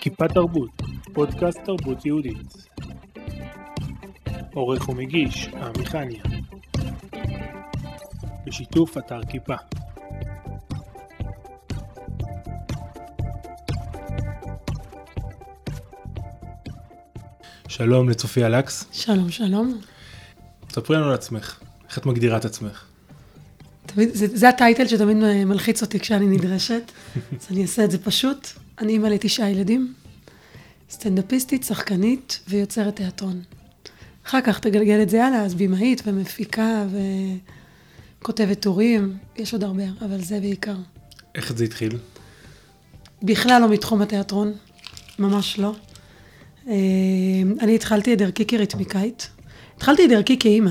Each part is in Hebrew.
כיפה תרבות, פודקאסט תרבות יהודית. עורך ומגיש, עמיחניה. בשיתוף אתר כיפה. שלום לצופיה לקס, שלום, שלום. ספרי לנו על עצמך, איך את מגדירה את עצמך? תמיד, זה, זה הטייטל שתמיד מלחיץ אותי כשאני נדרשת, אז אני אעשה את זה פשוט. אני אימא לתשעה ילדים, סטנדאפיסטית, שחקנית ויוצרת תיאטרון. אחר כך תגלגל את זה הלאה, אז במאית ומפיקה וכותבת טורים, יש עוד הרבה, אבל זה בעיקר. איך זה התחיל? בכלל לא מתחום התיאטרון, ממש לא. אה, אני התחלתי את דרכי כריתמיקאית. התחלתי את דרכי כאימא,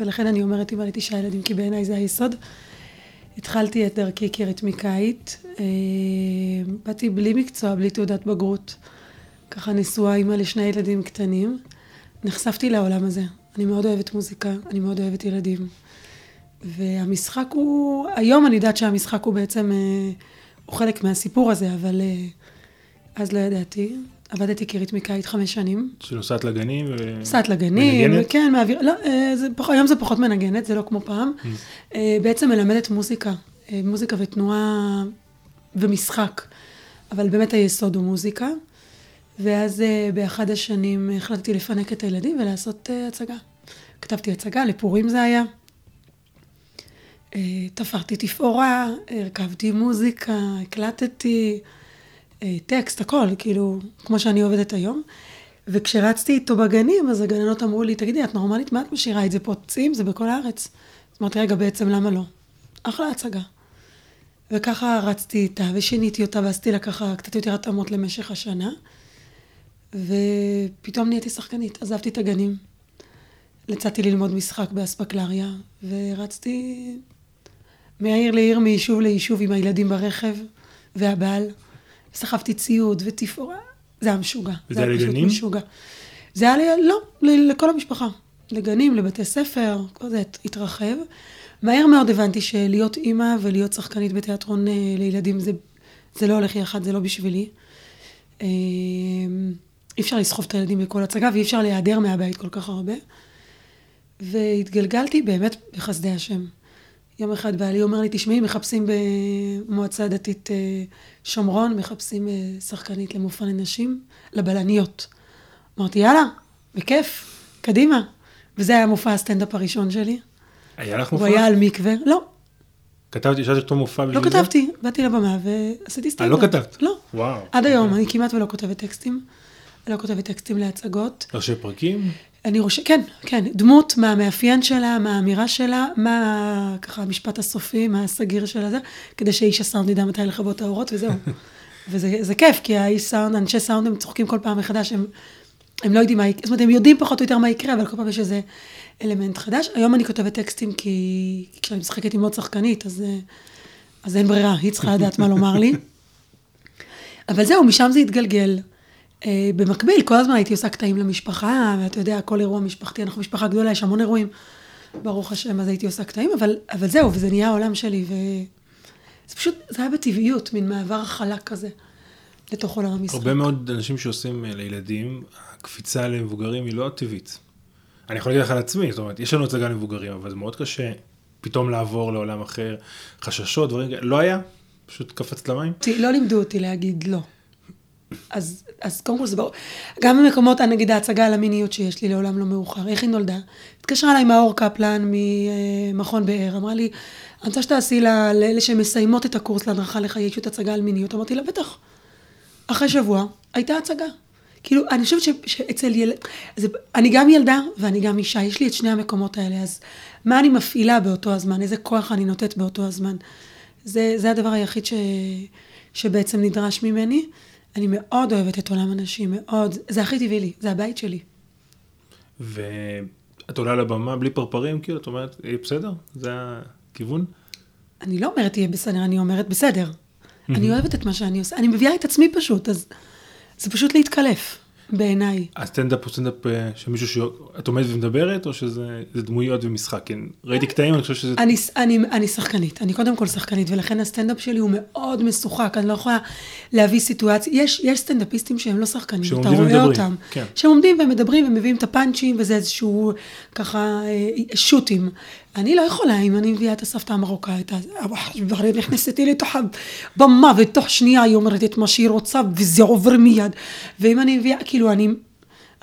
ולכן אני אומרת אימא לתשעה ילדים, כי בעיניי זה היסוד. התחלתי את דרכי כריתמיקאית, אה, באתי בלי מקצוע, בלי תעודת בגרות. ככה נשואה אימא לשני ילדים קטנים. נחשפתי לעולם הזה. אני מאוד אוהבת מוזיקה, אני מאוד אוהבת ילדים. והמשחק הוא, היום אני יודעת שהמשחק הוא בעצם, אה, הוא חלק מהסיפור הזה, אבל אה, אז לא ידעתי. עבדתי כריתמיקאית חמש שנים. שנוסעת לגנים ו... נוסעת לגנים, מנגנת? כן, מעביר, לא, אה, זה, פח, היום זה פחות מנגנת, זה לא כמו פעם. אה, בעצם מלמדת מוזיקה, אה, מוזיקה ותנועה ומשחק, אבל באמת היסוד הוא מוזיקה. ואז באחד השנים החלטתי לפנק את הילדים ולעשות הצגה. כתבתי הצגה, לפורים זה היה. תפרתי תפאורה, הרכבתי מוזיקה, הקלטתי, טקסט, הכל, כאילו, כמו שאני עובדת היום. וכשרצתי איתו בגנים, אז הגננות אמרו לי, תגידי, את נורמלית, מה את משאירה את זה פה? צים, זה בכל הארץ. אז אמרתי, רגע, בעצם למה לא? אחלה הצגה. וככה רצתי איתה, ושיניתי אותה, ועשיתי לה ככה קצת יותר התאמות למשך השנה. ופתאום נהייתי שחקנית, עזבתי את הגנים. יצאתי ללמוד משחק באספקלריה, ורצתי מעיר לעיר, מיישוב ליישוב עם הילדים ברכב, והבעל. סחבתי ציוד ותפאורה, זה היה משוגע. וזה היה לגנים? משוגע. זה היה לי, לא, ל- לכל המשפחה. לגנים, לבתי ספר, כל זה התרחב. מהר מאוד הבנתי שלהיות אימא ולהיות שחקנית בתיאטרון אה, לילדים זה, זה לא הולך יחד, זה לא בשבילי. אה, אי אפשר לסחוב את הילדים בכל הצגה ואי אפשר להיעדר מהבית כל כך הרבה. והתגלגלתי באמת בחסדי השם. יום אחד בעלי אומר לי, תשמעי, מחפשים במועצה דתית אה, שומרון, מחפשים אה, שחקנית למופע לנשים, לבלניות. אמרתי, יאללה, בכיף, קדימה. וזה היה מופע הסטנדאפ הראשון שלי. היה לך הוא מופע? היה על מקווה. לא, כתבתי, השארתי אותו מופע לא בשביל זה? כתבתי. באתי לבמה ועשיתי אה, סטנדאפ. לא כתבת? לא. וואו. עד היום, אני כמעט ולא כותבת טקסטים. לא כותבת טקסטים להצגות. ראשי פרקים? אני חושבת, כן, כן, דמות, מה המאפיין שלה, מה האמירה שלה, מה ככה המשפט הסופי, מה הסגיר של הזה, כדי שאיש הסאונד ידע מתי לכבות את האורות וזהו. וזה זה כיף, כי האיש סאונד, אנשי סאונד הם צוחקים כל פעם מחדש, הם, הם לא יודעים מה יקרה, זאת אומרת, הם יודעים פחות או יותר מה יקרה, אבל כל פעם יש איזה אלמנט חדש. היום אני כותבת טקסטים כי כי כשאני משחקת עם עוד שחקנית, אז, אז אין ברירה, היא צריכה לדעת מה לומר לי. אבל זהו, משם זה התגלגל. Uh, במקביל, כל הזמן הייתי עושה קטעים למשפחה, ואתה יודע, כל אירוע משפחתי, אנחנו משפחה גדולה, יש המון אירועים, ברוך השם, אז הייתי עושה קטעים, אבל, אבל זהו, וזה נהיה העולם שלי, וזה פשוט, זה היה בטבעיות, מין מעבר חלק כזה, לתוך עולם המשחק. הרבה מאוד אנשים שעושים אה, לילדים, הקפיצה למבוגרים היא לא טבעית. אני יכול להגיד לך על עצמי, זאת אומרת, יש לנו הצגה למבוגרים, אבל זה מאוד קשה פתאום לעבור לעולם אחר, חששות, דברים כאלה, לא היה? פשוט קפצת למים? לא לימדו אותי להגיד לא. אז, אז קודם כל זה ברור. גם במקומות, נגיד ההצגה על המיניות שיש לי לעולם לא מאוחר, איך היא נולדה? התקשרה אליי מאור קפלן ממכון באר, אמרה לי, אני רוצה שתעשי לה- לאלה שמסיימות את הקורס להדרכה לחיי אישות הצגה על מיניות. אמרתי לה, בטח. אחרי שבוע, הייתה הצגה. כאילו, אני חושבת ש, שאצל ילד, אני גם ילדה ואני גם אישה, יש לי את שני המקומות האלה, אז מה אני מפעילה באותו הזמן, איזה כוח אני נותנת באותו הזמן. זה, זה הדבר היחיד ש, שבעצם נדרש ממני. אני מאוד אוהבת את עולם הנשים, מאוד, זה הכי טבעי לי, זה הבית שלי. ואת עולה לבמה בלי פרפרים, כאילו, את אומרת, "אה, בסדר, זה הכיוון? אני לא אומרת יהיה בסדר, אני אומרת בסדר. אני אוהבת את מה שאני עושה, אני מביאה את עצמי פשוט, אז זה פשוט להתקלף. בעיניי. הסטנדאפ הוא סטנדאפ אה, שמישהו שאת עומדת ומדברת, או שזה זה דמויות ומשחק? כן, ראיתי קטעים, אני חושב שזה... אני, אני, אני שחקנית, אני קודם כל שחקנית, ולכן הסטנדאפ שלי הוא מאוד משוחק, אני לא יכולה להביא סיטואציה, יש, יש סטנדאפיסטים שהם לא שחקנים, אתה רואה ומדברים, אותם, כן. שהם עומדים ומדברים ומביאים את הפאנצ'ים, וזה איזשהו ככה אה, שוטים. אני לא יכולה, אם אני מביאה את הסבתא המרוקאית, אז היא נכנסת לי לתוך הבמה, ותוך שנייה היא אומרת את מה שהיא רוצה, וזה עובר מיד. ואם אני מביאה, כאילו, אני...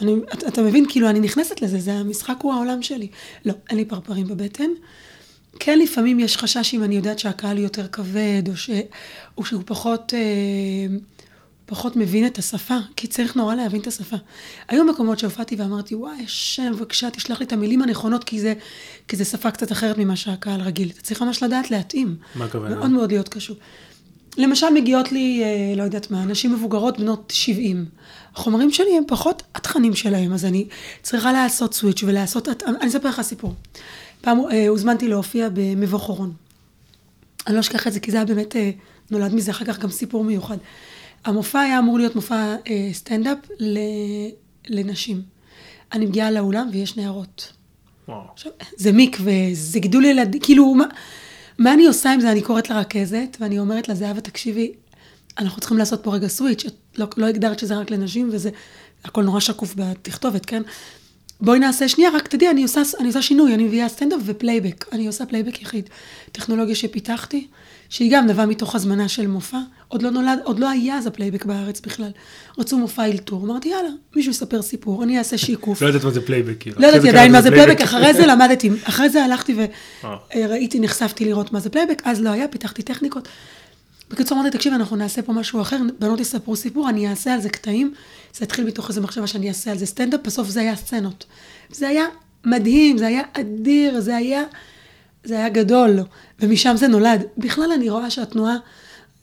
אני, אתה, אתה מבין, כאילו, אני נכנסת לזה, זה המשחק הוא העולם שלי. לא, אין לי פרפרים בבטן. כן, לפעמים יש חשש אם אני יודעת שהקהל יותר כבד, או, ש, או שהוא פחות, אה, פחות מבין את השפה, כי צריך נורא להבין את השפה. היו מקומות שהופעתי ואמרתי, וואי, השם, בבקשה, תשלח לי את המילים הנכונות, כי זה, כי זה שפה קצת אחרת ממה שהקהל רגיל. אתה צריך ממש לדעת להתאים. מה הכוונה? מאוד מאוד להיות קשור. למשל, מגיעות לי, אה, לא יודעת מה, נשים מבוגרות בנות 70. החומרים שלי הם פחות התכנים שלהם, אז אני צריכה לעשות סוויץ' ולעשות, אני אספר לך סיפור. פעם אה, הוזמנתי להופיע במבוא חורון. אני לא אשכח את זה, כי זה היה באמת, אה, נולד מזה אחר כך גם סיפור מיוחד. המופע היה אמור להיות מופע אה, סטנדאפ ל, לנשים. אני מגיעה לאולם ויש נערות. וואו. עכשיו, זה מקווה, זה גידול ילדים, כאילו, מה, מה אני עושה עם זה? אני קוראת לרכזת, ואני אומרת לה, זהבה, תקשיבי, אנחנו צריכים לעשות פה רגע switch, את לא, לא הגדרת שזה רק לנשים, וזה, הכל נורא שקוף בתכתובת, כן? בואי נעשה שנייה, רק תדעי, אני עושה, אני עושה שינוי, אני מביאה סטנדאפ ופלייבק. אני עושה פלייבק יחיד. טכנולוגיה שפיתחתי, שהיא גם נבעה מתוך הזמנה של מופע. עוד לא נולד, עוד לא היה אז הפלייבק בארץ בכלל. רצו מופע אלתור, אמרתי, יאללה, מישהו יספר סיפור, אני אעשה שיקוף. לא יודעת מה זה פלייבק, כאילו. לא ידעתי עדיין מה זה פלייבק, אחרי זה למדתי, אחרי זה הלכתי אה. וראיתי, נחשפתי לראות מה זה פלייבק, אז לא היה, פיתחתי טכניקות. בקיצור, אמרתי, תקשיב, אנחנו נעשה פה משהו אחר, בנות יספרו סיפור, אני אעשה על זה קטעים, זה התחיל מתוך איזו מחשבה שאני אעשה על זה סטנדאפ, בסוף זה היה סצנות. זה היה מדהים, זה היה אדיר, זה היה, זה היה גדול, ומשם זה נולד. בכלל אני רואה שהתנועה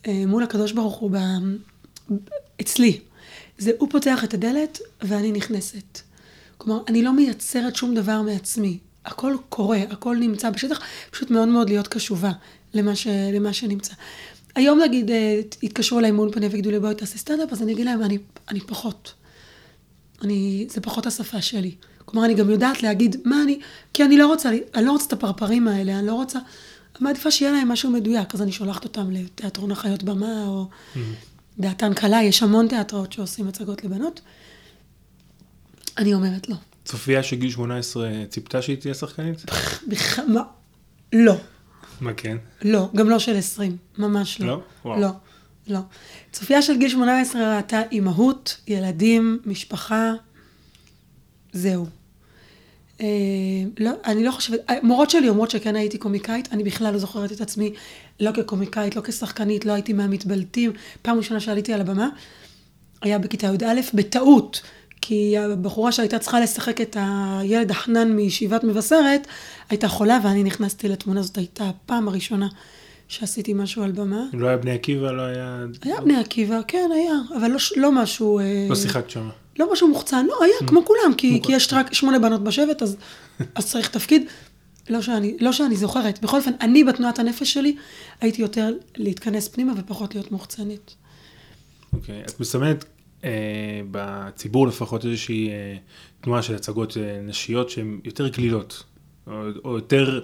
אה, מול הקדוש ברוך הוא ב... אצלי, זה הוא פותח את הדלת ואני נכנסת. כלומר, אני לא מייצרת שום דבר מעצמי. הכל קורה, הכל נמצא בשטח, פשוט מאוד מאוד להיות קשובה למה, ש... למה שנמצא. היום נגיד, אה, התקשרו אליי מול פני ויגידו לי, בואי תעשי סטנדאפ, אז אני אגיד להם, אני, אני פחות. אני, זה פחות השפה שלי. כלומר, אני גם יודעת להגיד מה אני, כי אני לא רוצה, אני לא רוצה את הפרפרים האלה, אני לא רוצה, מעדיפה שיהיה להם משהו מדויק, אז אני שולחת אותם לתיאטרון החיות במה, או דעתן קלה, יש המון תיאטראות שעושים הצגות לבנות. אני אומרת לא. צופיה שגיל 18 ציפתה שהיא תהיה שחקנית? בכ... מה? לא. מה כן? לא, גם לא של 20, ממש לא. לא? וואו. לא, לא. צופיה של גיל 18 ראתה אימהות, ילדים, משפחה, זהו. אה, לא, אני לא חושבת, מורות שלי אומרות שכן הייתי קומיקאית, אני בכלל לא זוכרת את עצמי לא כקומיקאית, לא כשחקנית, לא הייתי מהמתבלטים. פעם ראשונה שעליתי על הבמה, היה בכיתה י"א, בטעות, כי הבחורה שהייתה צריכה לשחק את הילד החנן מישיבת מבשרת, הייתה חולה ואני נכנסתי לתמונה, זאת הייתה הפעם הראשונה שעשיתי משהו על במה. לא היה בני עקיבא, לא היה... היה בני עקיבא, כן, היה, אבל לא, לא משהו... אה, לא שיחקת שם. לא משהו מוחצן, לא, היה כמו כולם, כי, כי יש רק שמונה בנות בשבט, אז, אז צריך תפקיד. לא שאני, לא שאני זוכרת. בכל אופן, אני בתנועת הנפש שלי הייתי יותר להתכנס פנימה ופחות להיות מוחצנית. אוקיי, את מסמנת אה, בציבור לפחות איזושהי אה, תנועה של הצגות אה, נשיות שהן יותר קלילות, או, או יותר,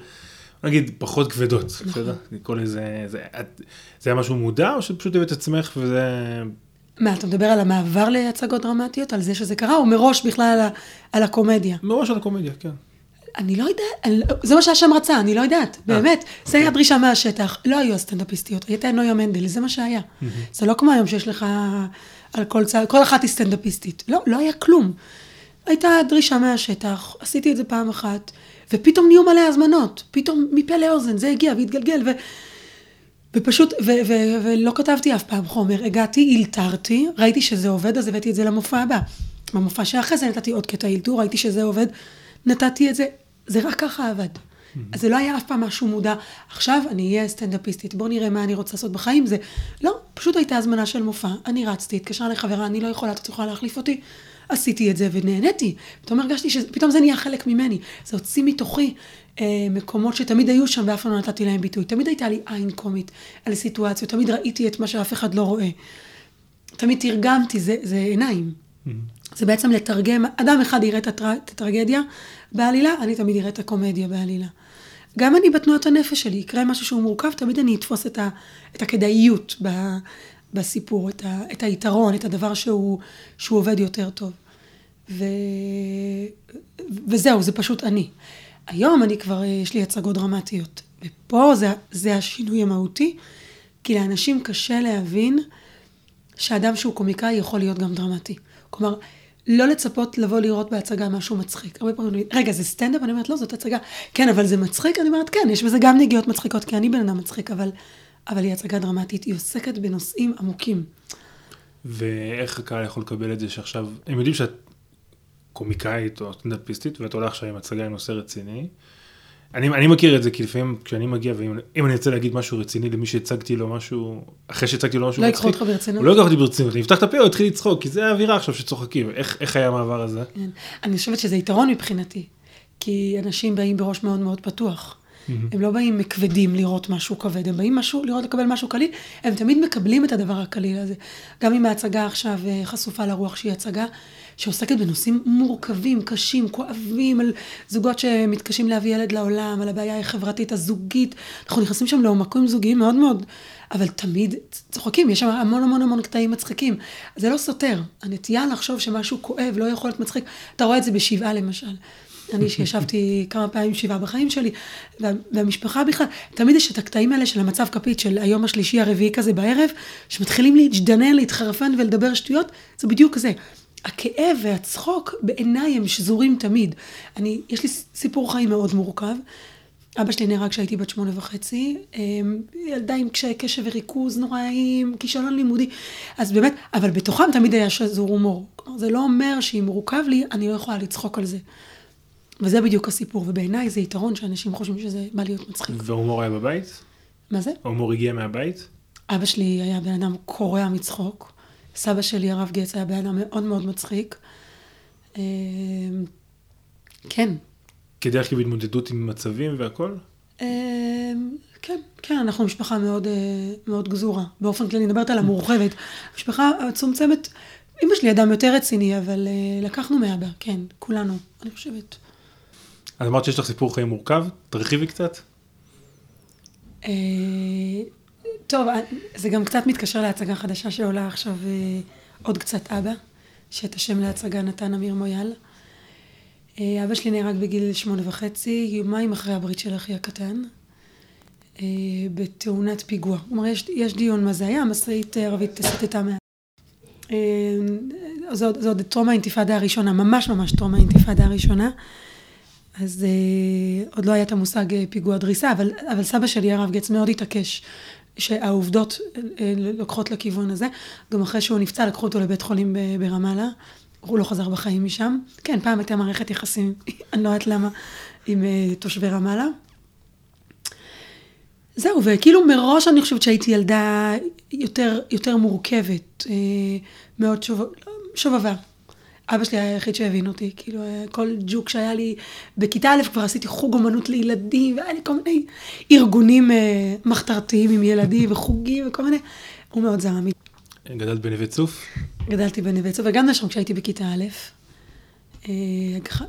נגיד, פחות כבדות, בסדר? לקרוא לזה, זה, את, זה היה משהו מודע, או שפשוט הבאת את עצמך וזה... מה, אתה מדבר על המעבר להצגות דרמטיות? על זה שזה קרה, או מראש בכלל על, ה, על הקומדיה? מראש על הקומדיה, כן. אני לא יודעת, לא- זה מה שהשם רצה, אני לא יודעת, באמת. זה היה דרישה מהשטח, לא היו הסטנדאפיסטיות, הייתה נויה מנדל, זה מה שהיה. זה לא כמו היום שיש לך על כל צד, כל אחת היא סטנדאפיסטית. לא, לא היה כלום. הייתה דרישה מהשטח, עשיתי את זה פעם אחת, ופתאום נהיו מלא הזמנות. פתאום מפה לאוזן, זה הגיע והתגלגל, ו... ופשוט, ו- ו- ולא כתבתי אף פעם חומר, הגעתי, אילתרתי, ראיתי שזה עובד, אז הבאתי את זה למופע הבא. במופע שאחרי זה נתתי עוד קטע אילתור, ראיתי שזה עובד, נתתי את זה, זה רק ככה עבד. אז זה לא היה אף פעם משהו מודע, עכשיו אני אהיה סטנדאפיסטית, בואו נראה מה אני רוצה לעשות בחיים, זה, לא, פשוט הייתה הזמנה של מופע, אני רצתי, התקשרה לחברה, אני לא יכולה, את יכולה להחליף אותי, עשיתי את זה ונהניתי. פתאום הרגשתי שפתאום זה נהיה חלק ממני, זה הוציא מתוכי אה, מקומות שתמיד היו שם ואף פעם לא נתתי להם ביטוי. תמיד הייתה לי עין קומית על סיטואציות, תמיד ראיתי את מה שאף אחד לא רואה. תמיד תרגמתי, זה, זה עיניים. זה בעצם לתרגם, אדם אחד יראה את, הטר... את הטרגדיה בעלילה, אני תמיד אראה את הקומדיה בעלילה. גם אני בתנועת הנפש שלי, יקרה משהו שהוא מורכב, תמיד אני אתפוס את, ה... את הכדאיות ב... בסיפור, את, ה... את היתרון, את הדבר שהוא, שהוא עובד יותר טוב. ו... וזהו, זה פשוט אני. היום אני כבר, יש לי הצגות דרמטיות. ופה זה, זה השינוי המהותי, כי לאנשים קשה להבין שאדם שהוא קומיקאי יכול להיות גם דרמטי. כלומר, לא לצפות לבוא לראות בהצגה משהו מצחיק. הרבה פעמים, רגע, זה סטנדאפ? אני אומרת, לא, זאת הצגה. כן, אבל זה מצחיק? אני אומרת, כן, יש בזה גם נגיעות מצחיקות, כי אני בן אדם מצחיק, אבל, אבל היא הצגה דרמטית, היא עוסקת בנושאים עמוקים. ואיך הקהל יכול לקבל את זה שעכשיו, הם יודעים שאת קומיקאית או סטנדאפיסטית, ואת עולה עכשיו עם הצגה עם נושא רציני. אני, אני מכיר את זה כי לפעמים כשאני מגיע ואם אני רוצה להגיד משהו רציני למי שהצגתי לו משהו אחרי שהצגתי לו משהו לא מצחיק, לא ייקחו אותך ברצינות, הוא לא ייקח אותי ברצינות, אני אפתח את הפה הוא יתחיל לצחוק כי זה האווירה עכשיו שצוחקים, איך, איך היה המעבר הזה? כן. אני חושבת שזה יתרון מבחינתי, כי אנשים באים בראש מאוד מאוד פתוח. Mm-hmm. הם לא באים כבדים לראות משהו כבד, הם באים משהו, לראות לקבל משהו קליל, הם תמיד מקבלים את הדבר הקליל הזה. גם אם ההצגה עכשיו אה, חשופה לרוח שהיא הצגה, שעוסקת בנושאים מורכבים, קשים, כואבים, על זוגות שמתקשים להביא ילד לעולם, על הבעיה החברתית הזוגית. אנחנו נכנסים שם לעומקים זוגיים מאוד מאוד, אבל תמיד צוחקים, יש שם המון המון המון קטעים מצחיקים. זה לא סותר. הנטייה לחשוב שמשהו כואב לא יכול להיות מצחיק, אתה רואה את זה בשבעה למשל. אני שישבתי כמה פעמים שבעה בחיים שלי, וה, והמשפחה בכלל, תמיד יש את הקטעים האלה של המצב כפית של היום השלישי הרביעי כזה בערב, שמתחילים להג'דנן, להתחרפן ולדבר שטויות, זה בדיוק זה. הכאב והצחוק בעיניי הם שזורים תמיד. אני, יש לי סיפור חיים מאוד מורכב. אבא שלי נהרג כשהייתי בת שמונה וחצי, אמ, ילדה עם קשיי קשב וריכוז נוראים, כישלון לימודי, אז באמת, אבל בתוכם תמיד היה שזור הומור. זה לא אומר שאם מורכב לי, אני לא יכולה לצחוק על זה. וזה בדיוק הסיפור, ובעיניי זה יתרון שאנשים חושבים שזה בא להיות מצחיק. והומור היה בבית? מה זה? הומור הגיע מהבית? אבא שלי היה בן אדם קורע מצחוק. סבא שלי, הרב גץ, היה בן אדם מאוד מאוד מצחיק. אמ, כן. כדרך כלל בהתמודדות עם מצבים והכל? אמ, כן, כן, אנחנו משפחה מאוד, אה, מאוד גזורה. באופן כללי, אני מדברת על המורחבת. משפחה צומצמת, אמא שלי אדם יותר רציני, אבל אה, לקחנו מאבא, כן, כולנו, אני חושבת. אז אמרת שיש לך סיפור חיים מורכב, תרחיבי קצת. אה, טוב, זה גם קצת מתקשר להצגה חדשה שעולה עכשיו, אה, עוד קצת אבא, שאת השם להצגה נתן אמיר מויאל. אה, אבא שלי נהרג בגיל שמונה וחצי, יומיים אחרי הברית של אחי הקטן, אה, בתאונת פיגוע. כלומר, יש, יש דיון מה זה היה, משאית ערבית סטתה מה... זה עוד טרום האינתיפאדה הראשונה, ממש ממש טרום האינתיפאדה הראשונה. אז אה, עוד לא היה את המושג פיגוע דריסה, אבל, אבל סבא שלי, הרב גץ, מאוד התעקש שהעובדות אה, לוקחות לכיוון הזה. גם אחרי שהוא נפצע, לקחו אותו לבית חולים ברמאללה. הוא לא חזר בחיים משם. כן, פעם הייתה מערכת יחסים, אני לא יודעת למה, עם אה, תושבי רמאללה. זהו, וכאילו מראש אני חושבת שהייתי ילדה יותר, יותר מורכבת, אה, מאוד שוב, שובבה. אבא שלי היה היחיד שהבין אותי, כאילו כל ג'וק שהיה לי, בכיתה א' כבר עשיתי חוג אומנות לילדים, והיה לי כל מיני ארגונים אה, מחתרתיים עם ילדים וחוגים וכל מיני, הוא מאוד זרם. גדלת בנווה צוף? גדלתי בנווה צוף, וגם שם כשהייתי בכיתה א'. אה,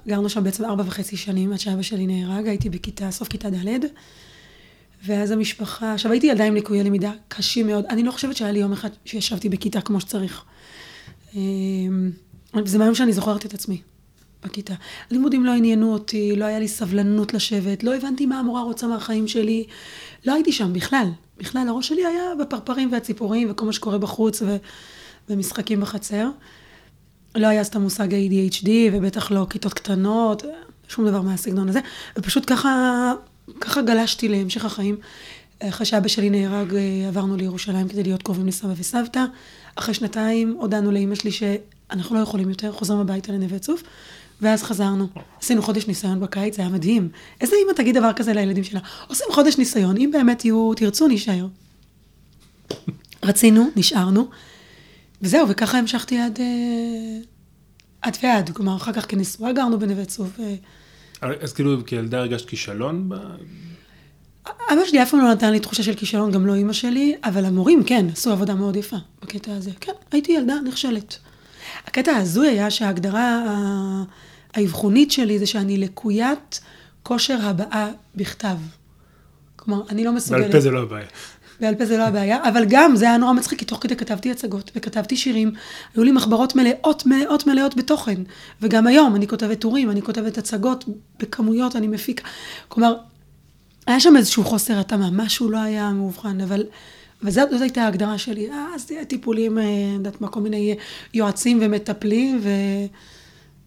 גרנו שם בעצם ארבע וחצי שנים עד שאבא שלי נהרג, הייתי בכיתה, סוף כיתה ד'. ואז המשפחה, עכשיו הייתי ילדה עם ליקויי למידה קשים מאוד, אני לא חושבת שהיה לי יום אחד שישבתי בכיתה כמו שצריך. אה, זה מהיום שאני זוכרת את עצמי בכיתה. לימודים לא עניינו אותי, לא היה לי סבלנות לשבת, לא הבנתי מה המורה רוצה מהחיים שלי. לא הייתי שם בכלל. בכלל, הראש שלי היה בפרפרים והציפורים וכל מה שקורה בחוץ ו... ומשחקים בחצר. לא היה אז את המושג ה-ADHD, ובטח לא כיתות קטנות, שום דבר מהסגנון הזה. ופשוט ככה, ככה גלשתי להמשך החיים. אחרי שאבא שלי נהרג, עברנו לירושלים כדי להיות קרובים לסבא וסבתא. אחרי שנתיים הודענו לאימא שלי ש... אנחנו לא יכולים יותר, חוזרים הביתה לנווה צוף, ואז חזרנו. עשינו חודש ניסיון בקיץ, זה היה מדהים. איזה אימא תגיד דבר כזה לילדים שלה? עושים חודש ניסיון, אם באמת יהיו, תרצו, נישאר. רצינו, נשארנו, וזהו, וככה המשכתי עד, אה, עד ועד. כלומר, אחר כך כנשואה גרנו בנווה צוף. ו... אז כאילו כילדה הרגשת כישלון? ב... אבא שלי אף פעם לא נתן לי תחושה של כישלון, גם לא אימא שלי, אבל המורים, כן, עשו עבודה מאוד יפה בקטע הזה. כן, הייתי ילדה נכשלת. הקטע ההזוי היה שההגדרה האבחונית שלי זה שאני לקוית כושר הבעה בכתב. כלומר, אני לא מסוגלת... בעל פה זה לא הבעיה. בעל פה זה לא הבעיה, אבל גם זה היה נורא מצחיק, כי תוך כדי כתבתי הצגות וכתבתי שירים, היו לי מחברות מלאות מלאות מלאות בתוכן. וגם היום אני כותבת טורים, אני כותבת הצגות בכמויות, אני מפיקה. כלומר, היה שם איזשהו חוסר התאמה, משהו לא היה מאובחן, אבל... וזאת זאת הייתה ההגדרה שלי. אה, אז טיפולים, אה, אני יודעת מה, כל מיני יועצים ומטפלים, ו...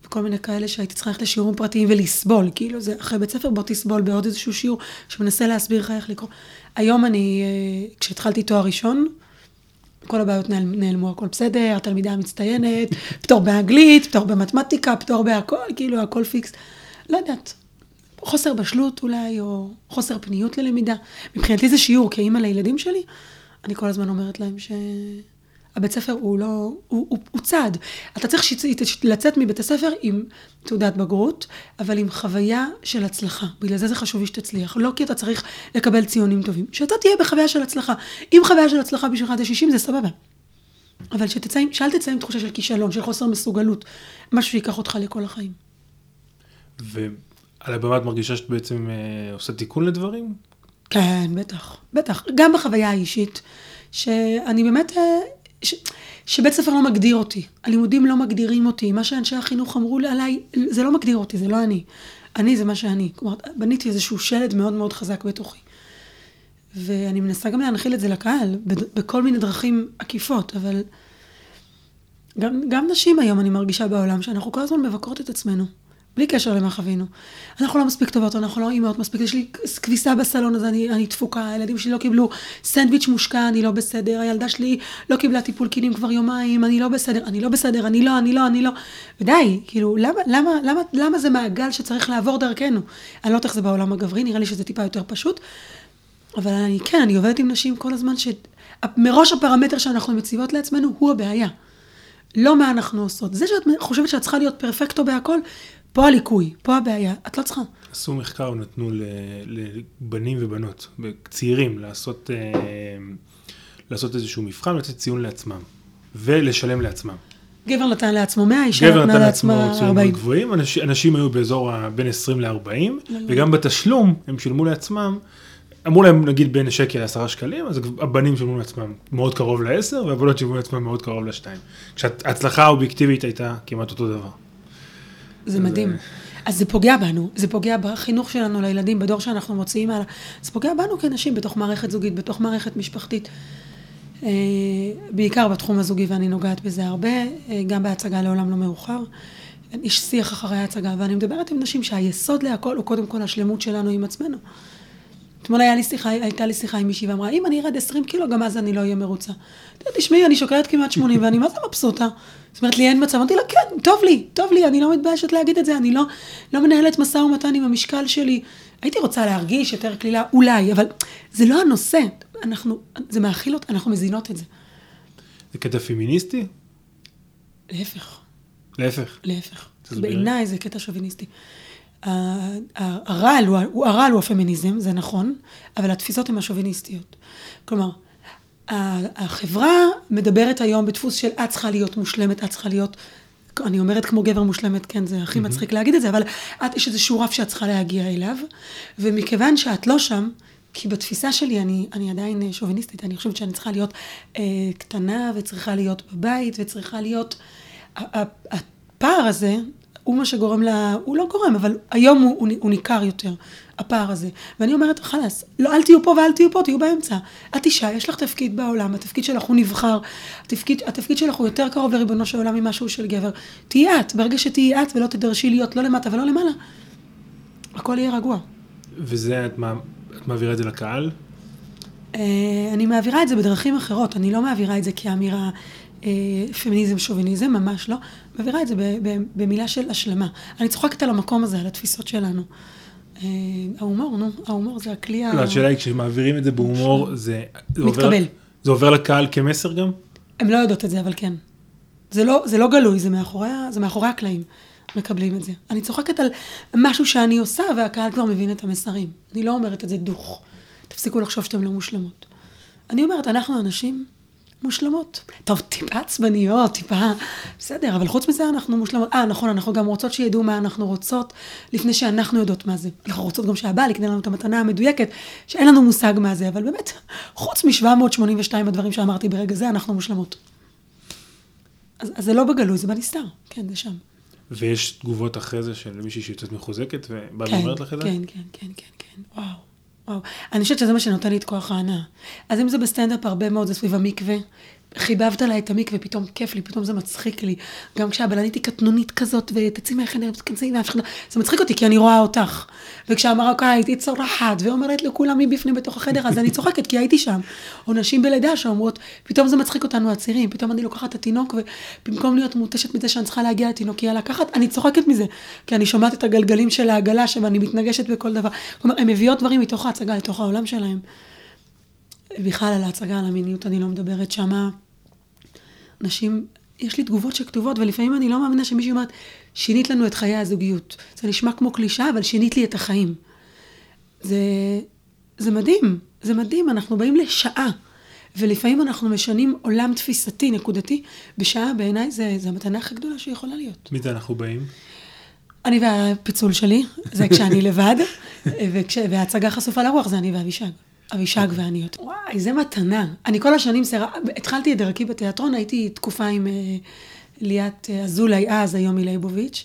וכל מיני כאלה שהייתי צריכה ללכת לשיעורים פרטיים ולסבול, כאילו זה אחרי בית ספר בוא תסבול בעוד איזשהו שיעור שמנסה להסביר לך איך לקרוא. היום אני, אה, כשהתחלתי תואר ראשון, כל הבעיות נעל, נעלמו, הכל בסדר, התלמידה המצטיינת, פטור באנגלית, פטור במתמטיקה, פטור בהכל, כאילו הכל פיקס. לא יודעת, חוסר בשלות אולי, או חוסר פניות ללמידה. מבחינתי זה שיעור, כאימא לילדים שלי, אני כל הזמן אומרת להם ש... הבית ספר הוא לא, הוא, הוא, הוא צעד. אתה צריך שצ... לצאת מבית הספר עם תעודת בגרות, אבל עם חוויה של הצלחה. בגלל זה זה חשוב לי שתצליח. לא כי אתה צריך לקבל ציונים טובים. שאתה תהיה בחוויה של הצלחה. אם חוויה של הצלחה בשבילך זה 60 זה סבבה. אבל שתצא, שאל תצא עם תחושה של כישלון, של חוסר מסוגלות. משהו שיקח אותך לכל החיים. ועל הבמה את מרגישה שאת בעצם אה, עושה תיקון לדברים? כן, בטח. בטח. גם בחוויה האישית. שאני באמת... אה, ש, שבית ספר לא מגדיר אותי, הלימודים לא מגדירים אותי, מה שאנשי החינוך אמרו עליי, זה לא מגדיר אותי, זה לא אני. אני זה מה שאני. כלומר, בניתי איזשהו שלד מאוד מאוד חזק בתוכי. ואני מנסה גם להנחיל את זה לקהל, בכל מיני דרכים עקיפות, אבל גם, גם נשים היום אני מרגישה בעולם, שאנחנו כל הזמן מבקרות את עצמנו. בלי קשר למה חווינו. אנחנו לא מספיק טובות, אנחנו לא אימהות מספיק, יש לי כביסה בסלון אז אני, אני תפוקה, הילדים שלי לא קיבלו סנדוויץ' מושקע, אני לא בסדר, הילדה שלי לא קיבלה טיפול קינים כבר יומיים, אני לא בסדר, אני לא בסדר, אני לא, אני לא, אני לא. ודי, כאילו, למה, למה, למה, למה זה מעגל שצריך לעבור דרכנו? אני לא יודעת איך זה בעולם הגברי, נראה לי שזה טיפה יותר פשוט. אבל אני, כן, אני עובדת עם נשים כל הזמן, שמראש הפרמטר שאנחנו מציבות לעצמנו הוא הבעיה. לא מה אנחנו עושות. זה שאת חושבת שאת צריכה להיות פרפקטו בהכל, פה הליקוי, פה הבעיה, את לא צריכה. עשו מחקר, נתנו לבנים ובנות, צעירים, לעשות, אה, לעשות איזשהו מבחן, לתת ציון לעצמם, ולשלם לעצמם. גבר נתן לעצמו 100, אישה נתנה לעצמה 40. גבר נתן לעצמו ציונים גבוהים, אנשים, אנשים היו באזור בין 20 ל-40, לא, לא. וגם בתשלום הם שילמו לעצמם, אמרו להם נגיד בין שקל לעשרה שקלים, אז הבנים שילמו לעצמם מאוד קרוב לעשר, והבנות שילמו לעצמם מאוד קרוב לשתיים. כשההצלחה האובייקטיבית הייתה כמעט אותו דבר. זה מדהים. אז זה פוגע בנו, זה פוגע בחינוך שלנו לילדים, בדור שאנחנו מוציאים הלאה. זה פוגע בנו כנשים בתוך מערכת זוגית, בתוך מערכת משפחתית. אה, בעיקר בתחום הזוגי, ואני נוגעת בזה הרבה, אה, גם בהצגה לעולם לא מאוחר. יש שיח אחרי ההצגה, ואני מדברת עם נשים שהיסוד להכל הוא קודם כל השלמות שלנו עם עצמנו. אתמול לי שיחה, הייתה לי שיחה עם מישהי ואמרה, אם אני ארד 20 קילו, גם אז אני לא אהיה מרוצה. תשמעי, אני שוקלת כמעט 80 ואני מה זה מבסוטה. זאת אומרת לי, אין מצב. אמרתי לה, כן, טוב לי, טוב לי, אני לא מתביישת להגיד את זה, אני לא, לא מנהלת משא ומתן עם המשקל שלי. הייתי רוצה להרגיש יותר קלילה, אולי, אבל זה לא הנושא. אנחנו, זה מאכיל אותנו, אנחנו מזינות את זה. זה קטע פמיניסטי? להפך. להפך? להפך. בעיניי זה קטע שוביניסטי. הרעל הוא, הרעל הוא הפמיניזם, זה נכון, אבל התפיסות הן השוביניסטיות. כלומר, החברה מדברת היום בדפוס של את צריכה להיות מושלמת, את צריכה להיות, אני אומרת כמו גבר מושלמת, כן, זה הכי מצחיק להגיד את זה, אבל את, יש איזשהו רף שאת צריכה להגיע אליו, ומכיוון שאת לא שם, כי בתפיסה שלי אני, אני עדיין שוביניסטית, אני חושבת שאני צריכה להיות אה, קטנה, וצריכה להיות בבית, וצריכה להיות... הפער הזה הוא מה שגורם לה, הוא לא גורם, אבל היום הוא, הוא, הוא ניכר יותר, הפער הזה. ואני אומרת, חלאס, לא, אל תהיו פה ואל תהיו פה, תהיו באמצע. את אישה, יש לך תפקיד בעולם, התפקיד שלך הוא נבחר, התפקיד, התפקיד שלך הוא יותר קרוב לריבונו של עולם ממשהו של גבר. תהיי את, ברגע שתהיי את ולא תדרשי להיות לא למטה ולא למעלה, הכל יהיה רגוע. וזה, את, מה, את מעבירה את זה לקהל? Uh, אני מעבירה את זה בדרכים אחרות, אני לא מעבירה את זה כאמירה אה, פמיניזם, שוביניזם, ממש לא. מעבירה את זה במילה של השלמה. אני צוחקת על המקום הזה, על התפיסות שלנו. אה, ההומור, נו, ההומור זה הכלי ה... לא, השאלה היא, כשמעבירים את זה בהומור, זה... מתקבל. זה עובר לקהל כמסר גם? הן לא יודעות את זה, אבל כן. זה לא, זה לא גלוי, זה מאחורי, זה מאחורי הקלעים. מקבלים את זה. אני צוחקת על משהו שאני עושה, והקהל כבר מבין את המסרים. אני לא אומרת את זה דוך. תפסיקו לחשוב שאתם לא מושלמות. אני אומרת, אנחנו אנשים מושלמות. טוב, טיפה עצבניות, טיפה... בסדר, אבל חוץ מזה אנחנו מושלמות. אה, נכון, אנחנו גם רוצות שידעו מה אנחנו רוצות, לפני שאנחנו יודעות מה זה. אנחנו רוצות גם שהבעל יקנה לנו את המתנה המדויקת, שאין לנו מושג מה זה, אבל באמת, חוץ מ-782 הדברים שאמרתי ברגע זה, אנחנו מושלמות. אז, אז זה לא בגלוי, זה בנסתר, כן, זה שם. ויש תגובות אחרי זה של מישהי שיוצאת מחוזקת ובאה כן, ואומרת לך את זה? כן, כן, כן, כן, כן, וואו, וואו. אני חושבת שזה מה שנותן לי את כוח ההנאה. אז אם זה בסטנדאפ, הרבה מאוד זה סביב המקווה. חיבבת לה את המקווה, פתאום כיף לי, פתאום זה מצחיק לי. גם כשהבלנית היא קטנונית כזאת, ותצאי מהחדר, תכנסי ואף אחד לא... זה מצחיק אותי, כי אני רואה אותך. וכשהמרוקאית היא צורחת, ואומרת לכולם מבפנים בתוך החדר, אז אני צוחקת, כי הייתי שם. או נשים בלידה שאומרות, פתאום זה מצחיק אותנו הצעירים, פתאום אני לוקחת את התינוק, ובמקום להיות מותשת מזה שאני צריכה להגיע לתינוקיה לקחת, אני צוחקת מזה. כי אני שומעת את הגלגלים של העגלה, ואני מתנגשת בכל דבר. כלומר, הן מביאות דברים מתוך ההצגה לתוך העולם שלהם. בכלל על ההצגה, על המיניות, אני לא מדברת שמה. נשים, יש לי תגובות שכתובות, ולפעמים אני לא מאמינה שמישהי אומרת, שינית לנו את חיי הזוגיות. זה נשמע כמו קלישאה, אבל שינית לי את החיים. זה, זה מדהים, זה מדהים, אנחנו באים לשעה. ולפעמים אנחנו משנים עולם תפיסתי, נקודתי, בשעה בעיניי זה, זה המתנה הכי גדולה שיכולה להיות. מי זה אנחנו באים? אני והפיצול שלי, זה כשאני לבד, וכש, וההצגה חשופה לרוח זה אני ואבישג. אבישג ואני. וואי, זה מתנה. אני כל השנים סירה... התחלתי את דרכי בתיאטרון, הייתי תקופה עם uh, ליאת uh, אזולאי אז, היום היא ליבוביץ',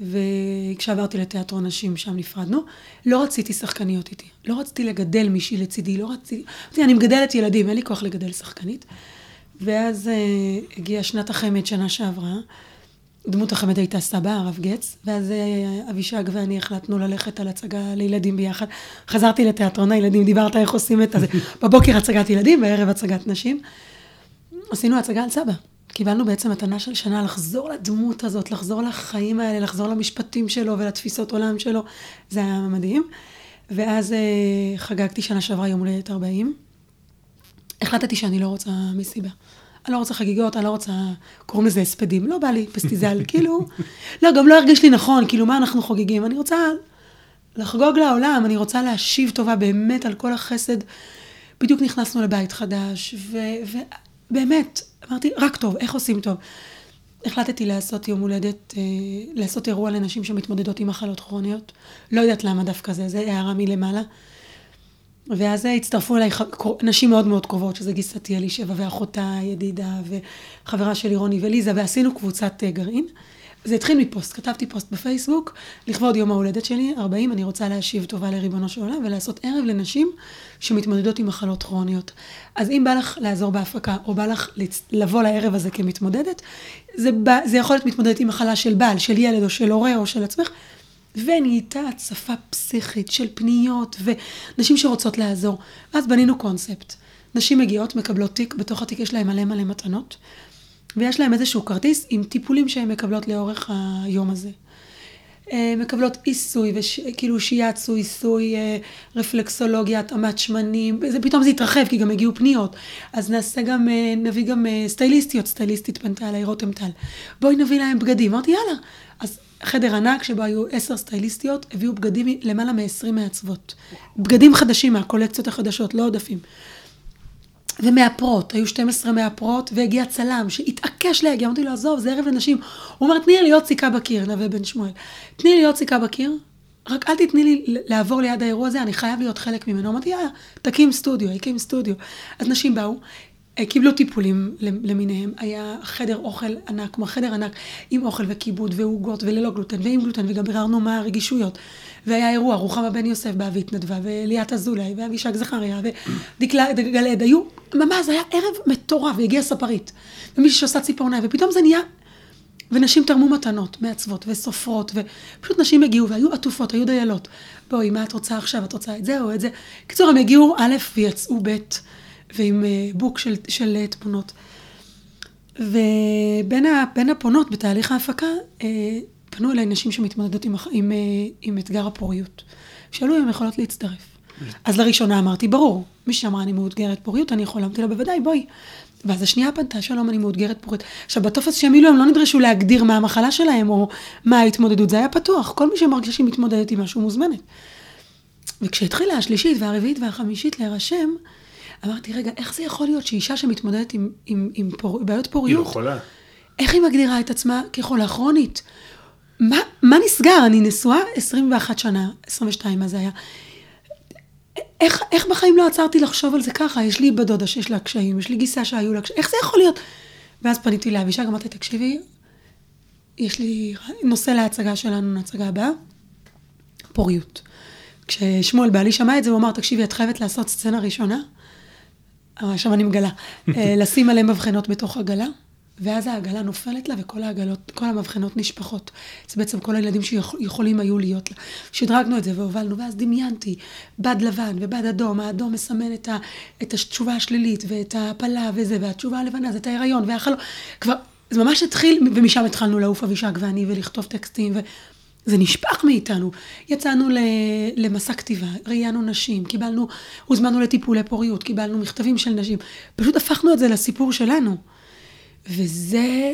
וכשעברתי לתיאטרון נשים, שם נפרדנו. לא רציתי שחקניות איתי. לא רציתי לגדל מישהי לצידי, לא רציתי... אני מגדלת ילדים, אין לי כוח לגדל שחקנית. ואז uh, הגיעה שנת החמד, שנה שעברה. דמות החמד הייתה סבא, הרב גץ, ואז אה, אבישג ואני החלטנו ללכת על הצגה לילדים ביחד. חזרתי לתיאטרון הילדים, דיברת איך עושים את זה. בבוקר הצגת ילדים, בערב הצגת נשים. עשינו הצגה על סבא. קיבלנו בעצם מתנה של שנה לחזור לדמות הזאת, לחזור לחיים האלה, לחזור למשפטים שלו ולתפיסות עולם שלו. זה היה מדהים. ואז אה, חגגתי שנה שעברה יום הולדת 40. החלטתי שאני לא רוצה מסיבה. אני לא רוצה חגיגות, אני לא רוצה, קוראים לזה הספדים, לא בא לי פסטיזל, כאילו, לא, גם לא הרגיש לי נכון, כאילו, מה אנחנו חוגגים? אני רוצה לחגוג לעולם, אני רוצה להשיב טובה באמת על כל החסד. בדיוק נכנסנו לבית חדש, ובאמת, אמרתי, רק טוב, איך עושים טוב? החלטתי לעשות יום הולדת, אה, לעשות אירוע לנשים שמתמודדות עם מחלות כרוניות. לא יודעת למה דווקא זה, זה הערה מלמעלה. ואז הצטרפו אליי נשים מאוד מאוד קרובות, שזה גיסתי אלישבע ואחותה ידידה וחברה שלי רוני וליזה, ועשינו קבוצת אה, גרעין. זה התחיל מפוסט, כתבתי פוסט בפייסבוק, לכבוד יום ההולדת שלי, 40, אני רוצה להשיב טובה לריבונו של עולם ולעשות ערב לנשים שמתמודדות עם מחלות כרוניות. אז אם בא לך לעזור בהפקה, או בא לך לבוא לערב הזה כמתמודדת, זה, בא, זה יכול להיות מתמודדת עם מחלה של בעל, של ילד, או של הורה, או של עצמך, ונהייתה הצפה פסיכית של פניות ונשים שרוצות לעזור. אז בנינו קונספט. נשים מגיעות, מקבלות תיק, בתוך התיק יש להן מלא מלא מתנות, ויש להן איזשהו כרטיס עם טיפולים שהן מקבלות לאורך היום הזה. אה, מקבלות עיסוי, וש, כאילו שיאצו, עיסוי, אה, רפלקסולוגיה, התאמת שמנים, זה, פתאום זה יתרחב, כי גם הגיעו פניות. אז נעשה גם, אה, נביא גם סטייליסטיות, סטייליסטית פנתה אליי, רותם טל. בואי נביא להם בגדים. אמרתי, יאללה. אז חדר ענק שבו היו עשר סטייליסטיות, הביאו בגדים למעלה מ-20 מעצבות. בגדים חדשים מהקולקציות החדשות, לא עודפים. ומאפרות, היו 12 מאפרות, והגיע צלם שהתעקש להגיע, אמרתי לו, עזוב, זה ערב לנשים. הוא אומר, תני לי להיות סיכה בקיר, נווה בן שמואל. תני לי להיות סיכה בקיר, רק אל תתני לי לעבור ליד האירוע הזה, אני חייב להיות חלק ממנו. אמרתי, יאללה, תקים סטודיו, הקים סטודיו. אז נשים באו, קיבלו טיפולים למיניהם, היה חדר אוכל ענק, כמו חדר ענק עם אוכל וכיבוד ועוגות וללא גלוטן ועם גלוטן וגם ביררנו מה הרגישויות. והיה אירוע, רוחמה בן יוסף באה והתנדבה, וליאת אזולאי, ואבישג זכריה, ודקלה גלעד, היו, ממש, זה היה ערב מטורף, והגיעה ספרית, ומישהי שעושה ציפורניים, ופתאום זה נהיה, ונשים תרמו מתנות, מעצבות וסופרות, ופשוט נשים הגיעו והיו עטופות, היו דיילות. בואי, מה את רוצה עכשיו? את רוצה את זה או את זה? בקיצור, הם הגיעו א' ויצאו ב'. ועם אה, בוק של, של אה, תמונות. ובין הפונות בתהליך ההפקה, אה, פנו אליי נשים שמתמודדות עם, עם, עם אתגר הפוריות. שאלו אם הן יכולות להצטרף. אז לראשונה אמרתי, ברור, מי שאמרה אני מאותגרת פוריות, אני יכולה, אמרתי לה, בוודאי, בואי. ואז השנייה פנתה, שלום, אני מאותגרת פוריות. עכשיו, בטופס שהם מילאו, הם לא נדרשו להגדיר מה המחלה שלהם, או מה ההתמודדות, זה היה פתוח. כל מי שמרגישה שהיא מתמודדת עם משהו מוזמנת. וכשהתחילה השלישית והרביעית והחמישית להירשם, אמרתי, רגע, איך זה יכול להיות שאישה שמתמודדת עם, עם, עם פור, בעיות היא פוריות, לא חולה. איך היא מגדירה את עצמה כחולה כרונית? מה, מה נסגר? אני נשואה 21 שנה, 22, מה זה היה? איך, איך בחיים לא עצרתי לחשוב על זה ככה? יש לי בת דודה שיש לה קשיים, יש לי גיסה שהיו לה קשיים, איך זה יכול להיות? ואז פניתי לאבישג, אמרתי, תקשיבי, יש לי נושא להצגה שלנו, להצגה הבאה, פוריות. כששמואל בעלי שמע את זה, הוא אמר, תקשיבי, את חייבת לעשות סצנה ראשונה, עכשיו אני מגלה, אה, לשים עליהם מבחנות בתוך עגלה, ואז העגלה נופלת לה וכל העגלות, כל המבחנות נשפכות. זה בעצם כל הילדים שיכולים היו להיות לה. שדרגנו את זה והובלנו, ואז דמיינתי בד לבן ובד אדום, האדום מסמן את, ה, את התשובה השלילית ואת ההפלה וזה, והתשובה הלבנה זה את ההיריון והחלום. כבר, זה ממש התחיל, ומשם התחלנו לעוף אבישג ואני ולכתוב טקסטים, וזה נשפך מאיתנו. יצאנו למסע כתיבה, ראיינו נשים, קיבלנו, הוזמנו לטיפולי פוריות, קיבלנו מכתבים של נשים. פשוט הפכנו את זה לסיפור שלנו. וזה,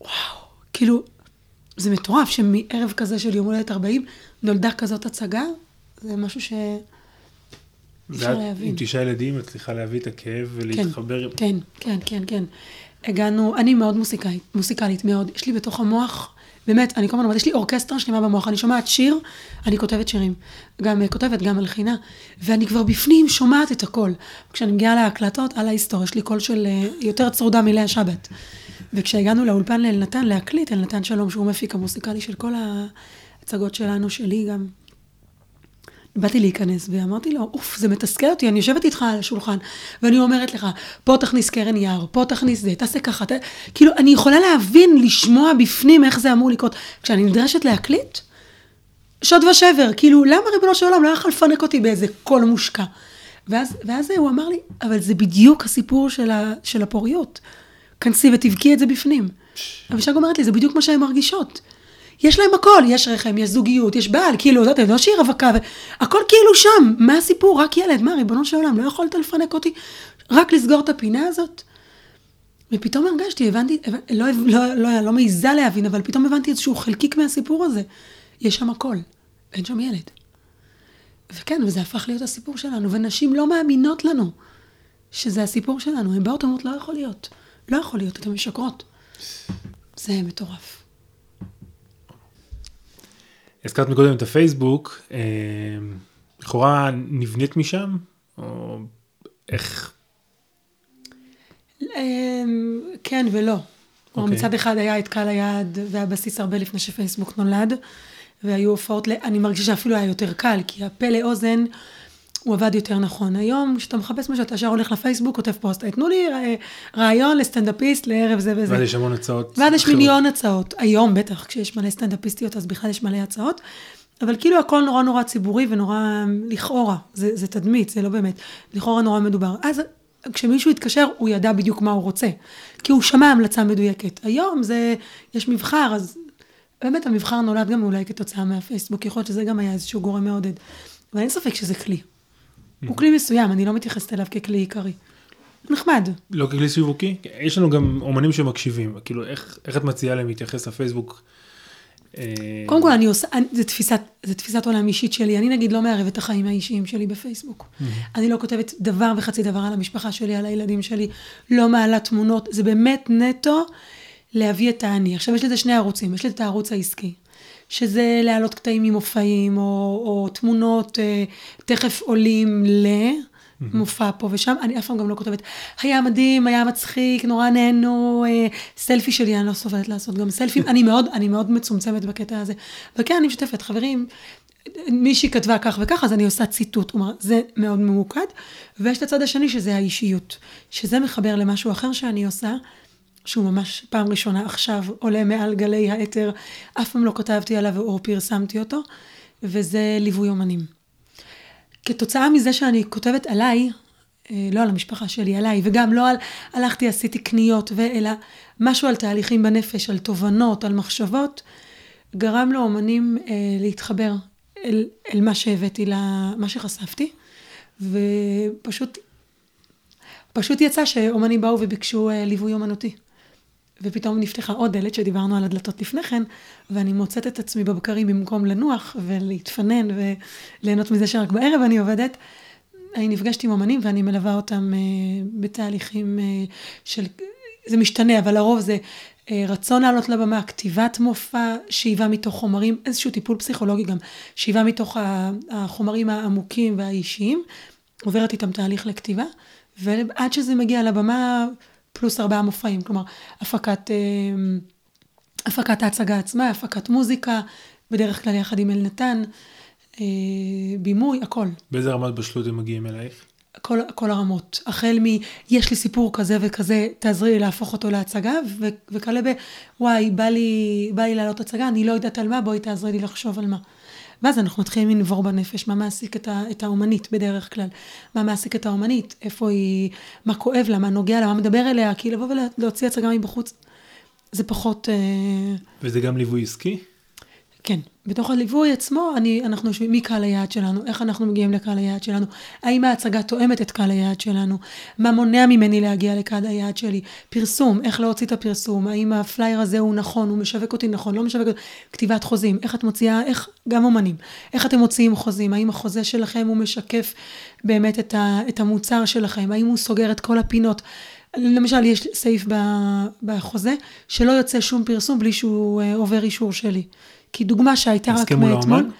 וואו, כאילו, זה מטורף שמערב כזה של יום הולדת 40 נולדה כזאת הצגה, זה משהו ש... אפשר להבין. עם תשעה ילדים את צריכה להביא את הכאב ולהתחבר. כן, כן, כן, כן. הגענו, אני מאוד מוסיקאית, מוסיקלית מאוד. יש לי בתוך המוח, באמת, אני כל הזמן אומרת, יש לי אורקסטרה שלמה במוח, אני שומעת שיר, אני כותבת שירים. גם כותבת, גם מלחינה, ואני כבר בפנים שומעת את הכל. כשאני מגיעה להקלטות, על ההיסטוריה, יש לי קול של אה, יותר צרודה מלאה שבת. וכשהגענו לאולפן לאלנתן להקליט, אלנתן שלום, שהוא מפיק המוסיקלי של כל ההצגות שלנו, שלי גם, באתי להיכנס ואמרתי לו, אוף, זה מתסכל אותי, אני יושבת איתך על השולחן, ואני אומרת לך, פה תכניס קרן יער, פה תכניס זה, תעשה ככה, ת... כאילו, אני יכולה להבין, לשמוע בפנים איך זה אמור לקרות. כשאני נדרשת להקליט, שוד ושבר, כאילו, למה ריבונו של עולם לא יכול לפנק אותי באיזה קול מושקע? ואז, ואז הוא אמר לי, אבל זה בדיוק הסיפור של, ה, של הפוריות. כנסי ותבכי את זה בפנים. אבישג אומרת לי, זה בדיוק מה שהן מרגישות. יש להם הכל, יש רחם, יש זוגיות, יש בעל, כאילו, זאת לא שהיא רווקה, הכל כאילו שם, מה הסיפור? רק ילד, מה, ריבונו של עולם, לא יכולת לפנק אותי? רק לסגור את הפינה הזאת? ופתאום הרגשתי, הבנתי, לא, לא, לא, לא מעיזה להבין, אבל פתאום הבנתי איזשהו חלקיק מהסיפור הזה. יש שם הכל, אין שם ילד. וכן, וזה הפך להיות הסיפור שלנו, ונשים לא מאמינות לנו שזה הסיפור שלנו. הן באות ואומרות, לא יכול להיות. לא יכול להיות, אתן משקרות. זה מטורף. הזכרת מקודם את הפייסבוק, אה, לכאורה נבנית משם, או איך? אמ, כן ולא. Okay. אוקיי. מצד אחד היה את קהל היעד והבסיס הרבה לפני שפייסבוק נולד, והיו הופעות, אני מרגישה שאפילו היה יותר קל, כי הפה לאוזן הוא עבד יותר נכון. היום, כשאתה מחפש משהו, אתה ישר הולך לפייסבוק, כותב פוסט, תנו לי רעיון לסטנדאפיסט לערב זה וזה. ואז יש המון הצעות. ואז יש מיליון הצעות. היום, בטח, כשיש מלא סטנדאפיסטיות, אז בכלל יש מלא הצעות. אבל כאילו הכל נורא נורא ציבורי ונורא לכאורה, זה, זה תדמית, זה לא באמת, לכאורה נורא מדובר. אז כשמישהו התקשר, הוא ידע בדיוק מה הוא רוצה, כי הוא שמע המלצה מדויקת. היום זה, יש מבחר, אז באמת המבחר נולד גם אולי כתוצאה מהפייסבוק, יכול להיות שזה גם היה איזשהו גורם מעודד. אבל אין ספק שזה כלי. הוא כלי מסוים, אני לא מתייחסת אליו ככלי עיקרי. נחמד. לא ככלי שיווקי? יש לנו גם אומנים שמקשיבים, כאילו איך, איך את מציעה להם להתייחס לפייסבוק? אה, קודם כל אני עושה, זה תפיסת, זה תפיסת עולם אישית שלי, אני נגיד לא מערבת את החיים האישיים שלי בפייסבוק. אני לא כותבת דבר וחצי דבר על המשפחה שלי, על הילדים שלי, לא מעלה תמונות, זה באמת נטו להביא את האני. עכשיו יש לזה שני ערוצים, יש לזה את הערוץ העסקי. שזה להעלות קטעים ממופעים, או, או תמונות אה, תכף עולים למופע פה ושם, אני אף פעם גם לא כותבת, היה מדהים, היה מצחיק, נורא נהנו, אה, סלפי שלי, אני לא סובלת לעשות גם סלפים, אני מאוד, אני מאוד מצומצמת בקטע הזה. וכן, אני משתפת, חברים, מישהי כתבה כך וכך, אז אני עושה ציטוט, כלומר, זה מאוד ממוקד, ויש את הצד השני שזה האישיות, שזה מחבר למשהו אחר שאני עושה. שהוא ממש פעם ראשונה עכשיו עולה מעל גלי האתר, אף פעם לא כתבתי עליו או פרסמתי אותו, וזה ליווי אומנים. כתוצאה מזה שאני כותבת עליי, אה, לא על המשפחה שלי, עליי, וגם לא על, הלכתי, עשיתי קניות, אלא משהו על תהליכים בנפש, על תובנות, על מחשבות, גרם לאומנים אה, להתחבר אל, אל מה שהבאתי, למה שחשפתי, ופשוט, פשוט יצא שאומנים באו וביקשו אה, ליווי אומנותי. ופתאום נפתחה עוד דלת שדיברנו על הדלתות לפני כן, ואני מוצאת את עצמי בבקרים במקום לנוח ולהתפנן וליהנות מזה שרק בערב אני עובדת. אני נפגשת עם אומנים ואני מלווה אותם אה, בתהליכים אה, של, זה משתנה, אבל לרוב זה אה, רצון לעלות לבמה, כתיבת מופע, שאיבה מתוך חומרים, איזשהו טיפול פסיכולוגי גם, שאיבה מתוך החומרים העמוקים והאישיים, עוברת איתם תהליך לכתיבה, ועד שזה מגיע לבמה, פלוס ארבעה מופעים, כלומר, הפקת, אה, הפקת ההצגה עצמה, הפקת מוזיקה, בדרך כלל יחד עם אלנתן, אה, בימוי, הכל. באיזה רמת בשלות הם מגיעים אלייך? כל, כל הרמות. החל מ, יש לי סיפור כזה וכזה, תעזרי לי להפוך אותו להצגה, ו, וכלה ב, וואי, בא לי, בא לי לעלות הצגה, אני לא יודעת על מה, בואי תעזרי לי לחשוב על מה. ואז אנחנו מתחילים לנבור בנפש, מה מעסיק את, ה, את האומנית בדרך כלל, מה מעסיק את האומנית, איפה היא, מה כואב לה, מה נוגע לה, מה מדבר אליה, כי לבוא ולהוציא הצגה מבחוץ, זה פחות... אה, וזה גם ליווי עסקי? כן, בתוך הליווי עצמו, אני, אנחנו יושבים, מי קהל היעד שלנו, איך אנחנו מגיעים לקהל היעד שלנו, האם ההצגה תואמת את קהל היעד שלנו, מה מונע ממני להגיע לקהל היעד שלי, פרסום, איך להוציא את הפרסום, האם הפלייר הזה הוא נכון, הוא משווק אותי נכון, לא משווק אותי, כתיבת חוזים, איך את מוציאה, איך, גם אומנים, איך אתם מוציאים חוזים, האם החוזה שלכם הוא משקף באמת את, ה, את המוצר שלכם, האם הוא סוגר את כל הפינות. למשל, יש סעיף בחוזה שלא יוצא שום פרסום בלי שהוא אה, עובר אישור שלי. כי דוגמה שהייתה רק מאתמול,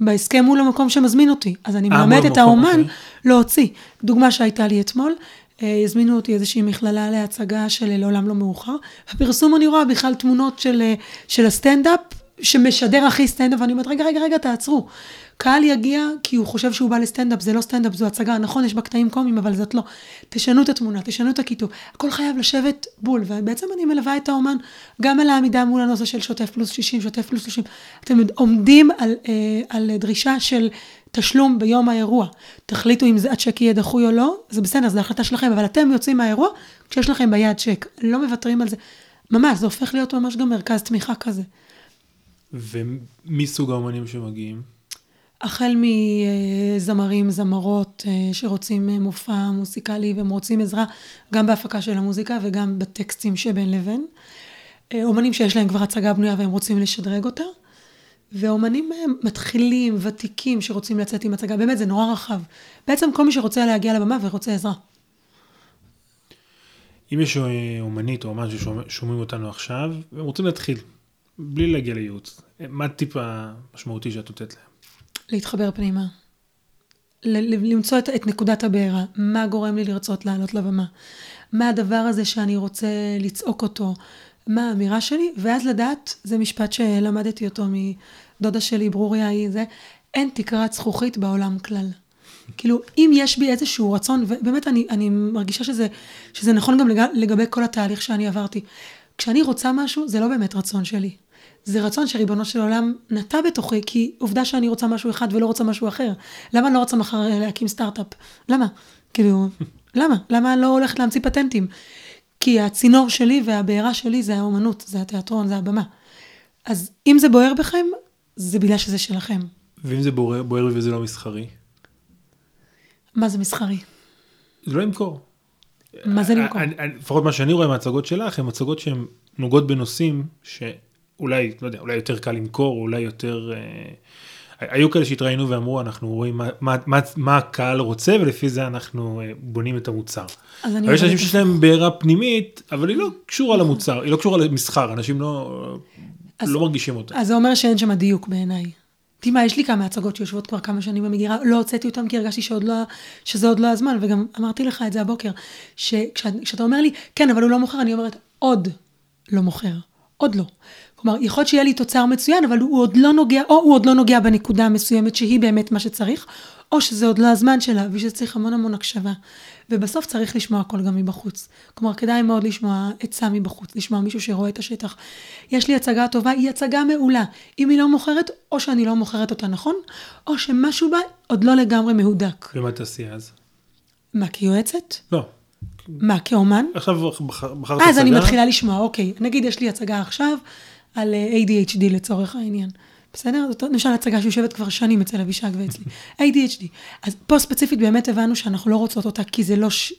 בהסכם מול המקום שמזמין אותי. אז אני אה, מלמד את האומן אוקיי. להוציא. דוגמה שהייתה לי אתמול, אה, הזמינו אותי איזושהי מכללה להצגה של לעולם לא מאוחר. בפרסום אני רואה בכלל תמונות של, אה, של הסטנדאפ, שמשדר הכי סטנדאפ, ואני אומרת, רגע, רגע, רגע, תעצרו. קהל יגיע כי הוא חושב שהוא בא לסטנדאפ, זה לא סטנדאפ, זו הצגה. נכון, יש בה קטעים קומיים, אבל זאת לא. תשנו את התמונה, תשנו את הכיתוב. הכל חייב לשבת בול, ובעצם אני מלווה את האומן גם על העמידה מול הנושא של שוטף פלוס 60, שוטף פלוס 30. אתם עומדים על, אה, על דרישה של תשלום ביום האירוע. תחליטו אם זה הצ'ק יהיה דחוי או לא, זה בסדר, זו החלטה שלכם, אבל אתם יוצאים מהאירוע כשיש לכם ביד צ'ק. לא מוותרים על זה. ממש, זה הופך להיות ממש גם מרכז תמיכה כזה. ומי סוג האומנים שמגיעים? החל מזמרים, זמרות אה, שרוצים אה, מופע מוסיקלי והם רוצים עזרה גם בהפקה של המוזיקה וגם בטקסטים שבין לבין. אה, אומנים שיש להם כבר הצגה בנויה והם רוצים לשדרג אותה. ואומנים מתחילים, ותיקים, שרוצים לצאת עם הצגה, באמת זה נורא רחב. בעצם כל מי שרוצה להגיע לבמה ורוצה עזרה. אם יש אומנית או אומן ששומעים אותנו עכשיו, והם רוצים להתחיל, בלי להגיע לייעוץ, מה הטיפ המשמעותי שאת נותנת להם? להתחבר פנימה. למצוא את, את נקודת הבעירה, מה גורם לי לרצות לעלות לבמה, מה הדבר הזה שאני רוצה לצעוק אותו, מה האמירה שלי, ואז לדעת, זה משפט שלמדתי אותו מדודה שלי, ברוריה היא זה, אין תקרת זכוכית בעולם כלל. כאילו, אם יש בי איזשהו רצון, ובאמת אני, אני מרגישה שזה, שזה נכון גם לגבי כל התהליך שאני עברתי. כשאני רוצה משהו, זה לא באמת רצון שלי. זה רצון שריבונו של עולם נטע בתוכי, כי עובדה שאני רוצה משהו אחד ולא רוצה משהו אחר. למה אני לא רוצה מחר להקים סטארט-אפ? למה? כאילו, למה? למה אני לא הולכת להמציא פטנטים? כי הצינור שלי והבעירה שלי זה האומנות, זה התיאטרון, זה הבמה. אז אם זה בוער בכם, זה בגלל שזה שלכם. ואם זה בוער, בוער וזה לא מסחרי? מה זה מסחרי? זה לא למכור. מה זה למכור? לפחות מה שאני רואה מהצגות שלך, הן הצגות שהן נוגעות בנושאים ש... אולי, לא יודע, אולי יותר קל למכור, אולי יותר... אה, היו כאלה שהתראינו ואמרו, אנחנו רואים מה, מה, מה, מה הקהל רוצה, ולפי זה אנחנו אה, בונים את המוצר. אבל יש אנשים שיש להם בעירה פנימית, אבל היא לא קשורה למוצר, היא לא קשורה למסחר, אנשים לא, אז, לא מרגישים אותה. אז זה אומר שאין שם דיוק בעיניי. תשמע, יש לי כמה הצגות שיושבות כבר כמה שנים במגירה, לא הוצאתי אותן כי הרגשתי שעוד לא, שזה עוד לא הזמן, וגם אמרתי לך את זה הבוקר, שכשאתה אומר לי, כן, אבל הוא לא מוכר, אני אומרת, עוד לא מוכר, עוד לא. כלומר, יכול להיות שיהיה לי תוצר מצוין, אבל הוא עוד לא נוגע, או הוא עוד לא נוגע בנקודה המסוימת שהיא באמת מה שצריך, או שזה עוד לא הזמן שלה, ושזה צריך המון המון הקשבה. ובסוף צריך לשמוע הכל גם מבחוץ. כלומר, כדאי מאוד לשמוע עצה מבחוץ, לשמוע מישהו שרואה את השטח. יש לי הצגה טובה, היא הצגה מעולה. אם היא לא מוכרת, או שאני לא מוכרת אותה נכון, או שמשהו בה עוד לא לגמרי מהודק. ומה תעשי אז? מה, כיועצת? לא. מה, כאומן? עכשיו בחרת הצגה? אז אני מתחילה לשמוע, אוקיי, נגיד יש לי הצגה עכשיו, על אה, ADHD לצורך העניין. בסדר? זאת למשל הצגה שיושבת כבר שנים אצל אבישג ואצלי. ADHD. אז פה ספציפית באמת הבנו שאנחנו לא רוצות אותה, כי זה לא, ש...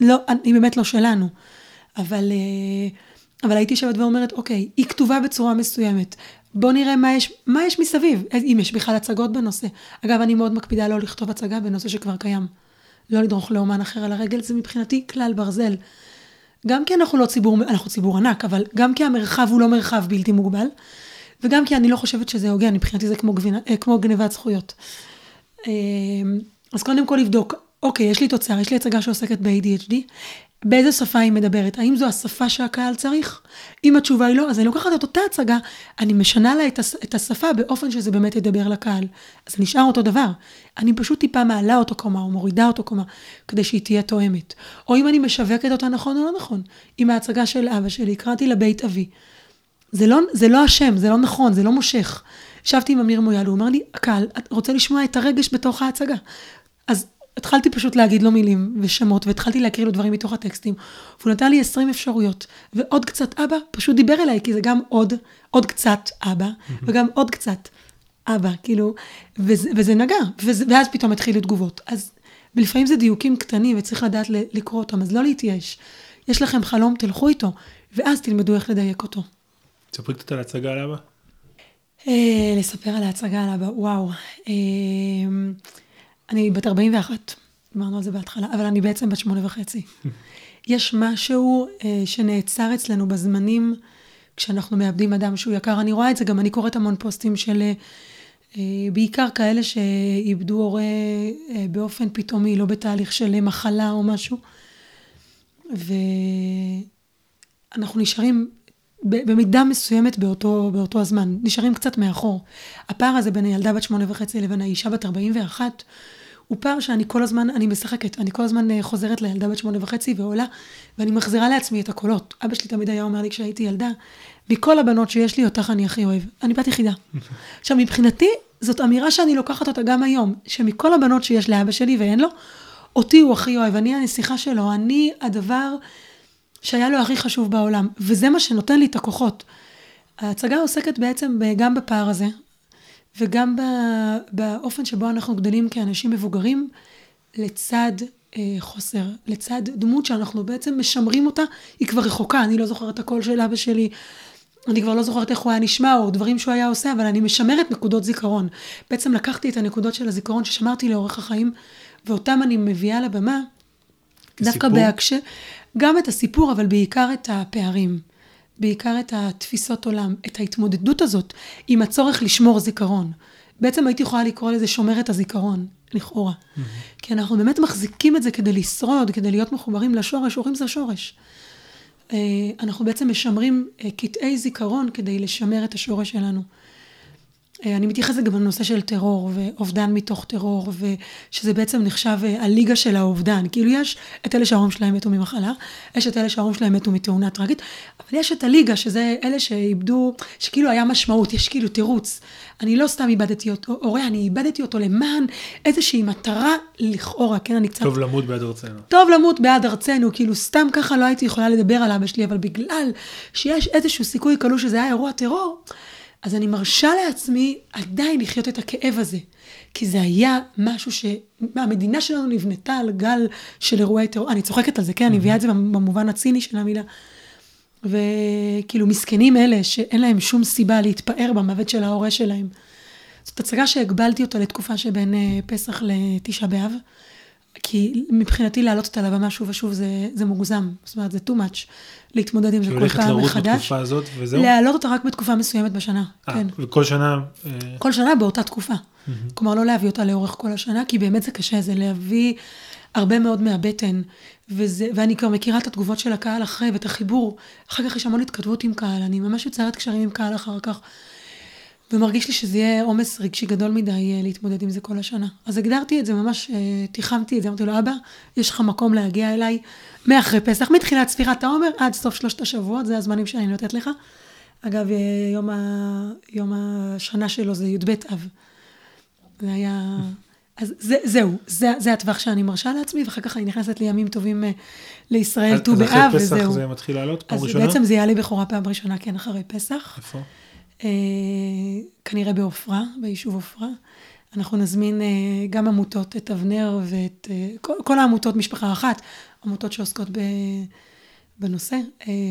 לא, היא באמת לא שלנו. אבל, אה, אבל הייתי יושבת ואומרת, אוקיי, היא כתובה בצורה מסוימת. בוא נראה מה יש, מה יש מסביב, אם יש בכלל הצגות בנושא. אגב, אני מאוד מקפידה לא לכתוב הצגה בנושא שכבר קיים. לא לדרוך לאומן אחר על הרגל, זה מבחינתי כלל ברזל. גם כי אנחנו לא ציבור, אנחנו ציבור ענק, אבל גם כי המרחב הוא לא מרחב בלתי מוגבל, וגם כי אני לא חושבת שזה הוגן, מבחינתי זה כמו, גבינה, אה, כמו גנבת זכויות. אה, אז קודם כל לבדוק, אוקיי, יש לי תוצר, יש לי הצגה שעוסקת ב-ADHD, באיזה שפה היא מדברת? האם זו השפה שהקהל צריך? אם התשובה היא לא, אז אני לוקחת את אותה הצגה, אני משנה לה את השפה באופן שזה באמת ידבר לקהל. אז נשאר אותו דבר. אני פשוט טיפה מעלה אותו קומה, או מורידה אותו קומה, כדי שהיא תהיה תואמת. או אם אני משווקת אותה נכון או לא נכון. עם ההצגה של אבא שלי, קראתי לבית אבי. זה לא, זה לא השם, זה לא נכון, זה לא מושך. ישבתי עם אמיר מויאל, הוא אמר לי, הקהל, את רוצה לשמוע את הרגש בתוך ההצגה. אז התחלתי פשוט להגיד לו מילים ושמות, והתחלתי להקריא לו דברים מתוך הטקסטים. והוא נתן לי 20 אפשרויות, ועוד קצת אבא פשוט דיבר אליי, כי זה גם עוד, עוד קצת אבא, וגם עוד קצת אבא, כאילו, וזה, וזה נגע, וזה, ואז פתאום התחילו תגובות. אז, ולפעמים זה דיוקים קטנים, וצריך לדעת לקרוא אותם, אז לא להתייאש. יש לכם חלום, תלכו איתו, ואז תלמדו איך לדייק אותו. תספרי קצת על ההצגה על אבא. אה, לספר על ההצגה על אבא, וואו. אני בת 41, דיברנו על זה בהתחלה, אבל אני בעצם בת שמונה וחצי. יש משהו אה, שנעצר אצלנו בזמנים כשאנחנו מאבדים אדם שהוא יקר. אני רואה את זה, גם אני קוראת המון פוסטים של אה, בעיקר כאלה שאיבדו הורה אה, באופן פתאומי, לא בתהליך של מחלה או משהו. ואנחנו נשארים במידה מסוימת באותו, באותו הזמן, נשארים קצת מאחור. הפער הזה בין הילדה בת שמונה וחצי לבין האישה בת ארבעים ואחת, הוא פער שאני כל הזמן, אני משחקת, אני כל הזמן אה, חוזרת לילדה בת שמונה וחצי ועולה, ואני מחזירה לעצמי את הקולות. אבא שלי תמיד היה אומר לי כשהייתי ילדה, מכל הבנות שיש לי, אותך אני הכי אוהב. אני בת יחידה. עכשיו, מבחינתי, זאת אמירה שאני לוקחת אותה גם היום, שמכל הבנות שיש לאבא שלי ואין לו, אותי הוא הכי אוהב, אני הנסיכה שלו, אני הדבר שהיה לו הכי חשוב בעולם, וזה מה שנותן לי את הכוחות. ההצגה עוסקת בעצם גם בפער הזה, וגם באופן שבו אנחנו גדלים כאנשים מבוגרים, לצד אה, חוסר, לצד דמות שאנחנו בעצם משמרים אותה, היא כבר רחוקה, אני לא זוכרת את הקול של אבא שלי, אני כבר לא זוכרת איך הוא היה נשמע, או דברים שהוא היה עושה, אבל אני משמרת נקודות זיכרון. בעצם לקחתי את הנקודות של הזיכרון ששמרתי לאורך החיים, ואותם אני מביאה לבמה, דווקא בהקשר, גם את הסיפור, אבל בעיקר את הפערים. בעיקר את התפיסות עולם, את ההתמודדות הזאת עם הצורך לשמור זיכרון. בעצם הייתי יכולה לקרוא לזה שומרת הזיכרון, לכאורה. Mm-hmm. כי אנחנו באמת מחזיקים את זה כדי לשרוד, כדי להיות מחוברים לשורש, הורים זה השורש. אה, אנחנו בעצם משמרים אה, קטעי זיכרון כדי לשמר את השורש שלנו. אה, אני מתייחסת גם לנושא של טרור ואובדן מתוך טרור, ושזה בעצם נחשב אה, הליגה של האובדן. כאילו יש את אלה שההורים שלהם מתו ממחלה, יש את אלה שההורים שלהם מתו מתאונה טרגית, אבל יש את הליגה, שזה אלה שאיבדו, שכאילו היה משמעות, יש כאילו תירוץ. אני לא סתם איבדתי אותו, הורה, אני איבדתי אותו למען איזושהי מטרה לכאורה, כן, אני קצת... טוב למות בעד ארצנו. טוב למות בעד ארצנו, כאילו סתם ככה לא הייתי יכולה לדבר על אבא שלי, אבל בגלל שיש איזשהו סיכוי קלוש שזה היה אירוע טרור, אז אני מרשה לעצמי עדיין לחיות את הכאב הזה. כי זה היה משהו שהמדינה שלנו נבנתה על גל של אירועי טרור. אני צוחקת על זה, כן, אני מביאה את זה במובן הציני של המילה. וכאילו, מסכנים אלה שאין להם שום סיבה להתפאר במוות של ההורה שלהם. זאת הצגה שהגבלתי אותה לתקופה שבין אה, פסח לתשעה באב. כי מבחינתי להעלות אותה לבמה שוב ושוב זה, זה מוגזם, זאת אומרת זה too much להתמודד עם זה כל פעם מחדש. שהולכת לרוץ בתקופה הזאת וזהו? להעלות אותה רק בתקופה מסוימת בשנה, 아, כן. וכל שנה? אה, כל שנה באותה תקופה. Mm-hmm. כלומר לא להביא אותה לאורך כל השנה, כי באמת זה קשה, זה להביא הרבה מאוד מהבטן, וזה, ואני כבר מכירה את התגובות של הקהל אחרי ואת החיבור. אחר כך יש המון התכתבות עם קהל, אני ממש יוצרת קשרים עם קהל אחר כך. ומרגיש לי שזה יהיה עומס רגשי גדול מדי אה, להתמודד עם זה כל השנה. אז הגדרתי את זה, ממש אה, תיחמתי את זה, אמרתי לו, אבא, יש לך מקום להגיע אליי מאחרי פסח, מתחילת ספירת העומר עד סוף שלושת השבועות, זה הזמנים שאני נותנת לך. אגב, אה, יום, ה... יום השנה שלו זה י"ב אב. זה היה... אז זה, זהו, זה, זה הטווח שאני מרשה לעצמי, ואחר כך אני נכנסת לימים טובים לישראל, ט"ו באב, וזהו. אז אחרי פסח זה מתחיל לעלות פעם ראשונה? אז בעצם זה יעלה בכורה פעם ראשונה, כן, אחרי פסח. איפה? אה, כנראה בעופרה, ביישוב עופרה. אנחנו נזמין אה, גם עמותות, את אבנר ואת אה, כל, העמותות, משפחה אחת, עמותות שעוסקות בנושא.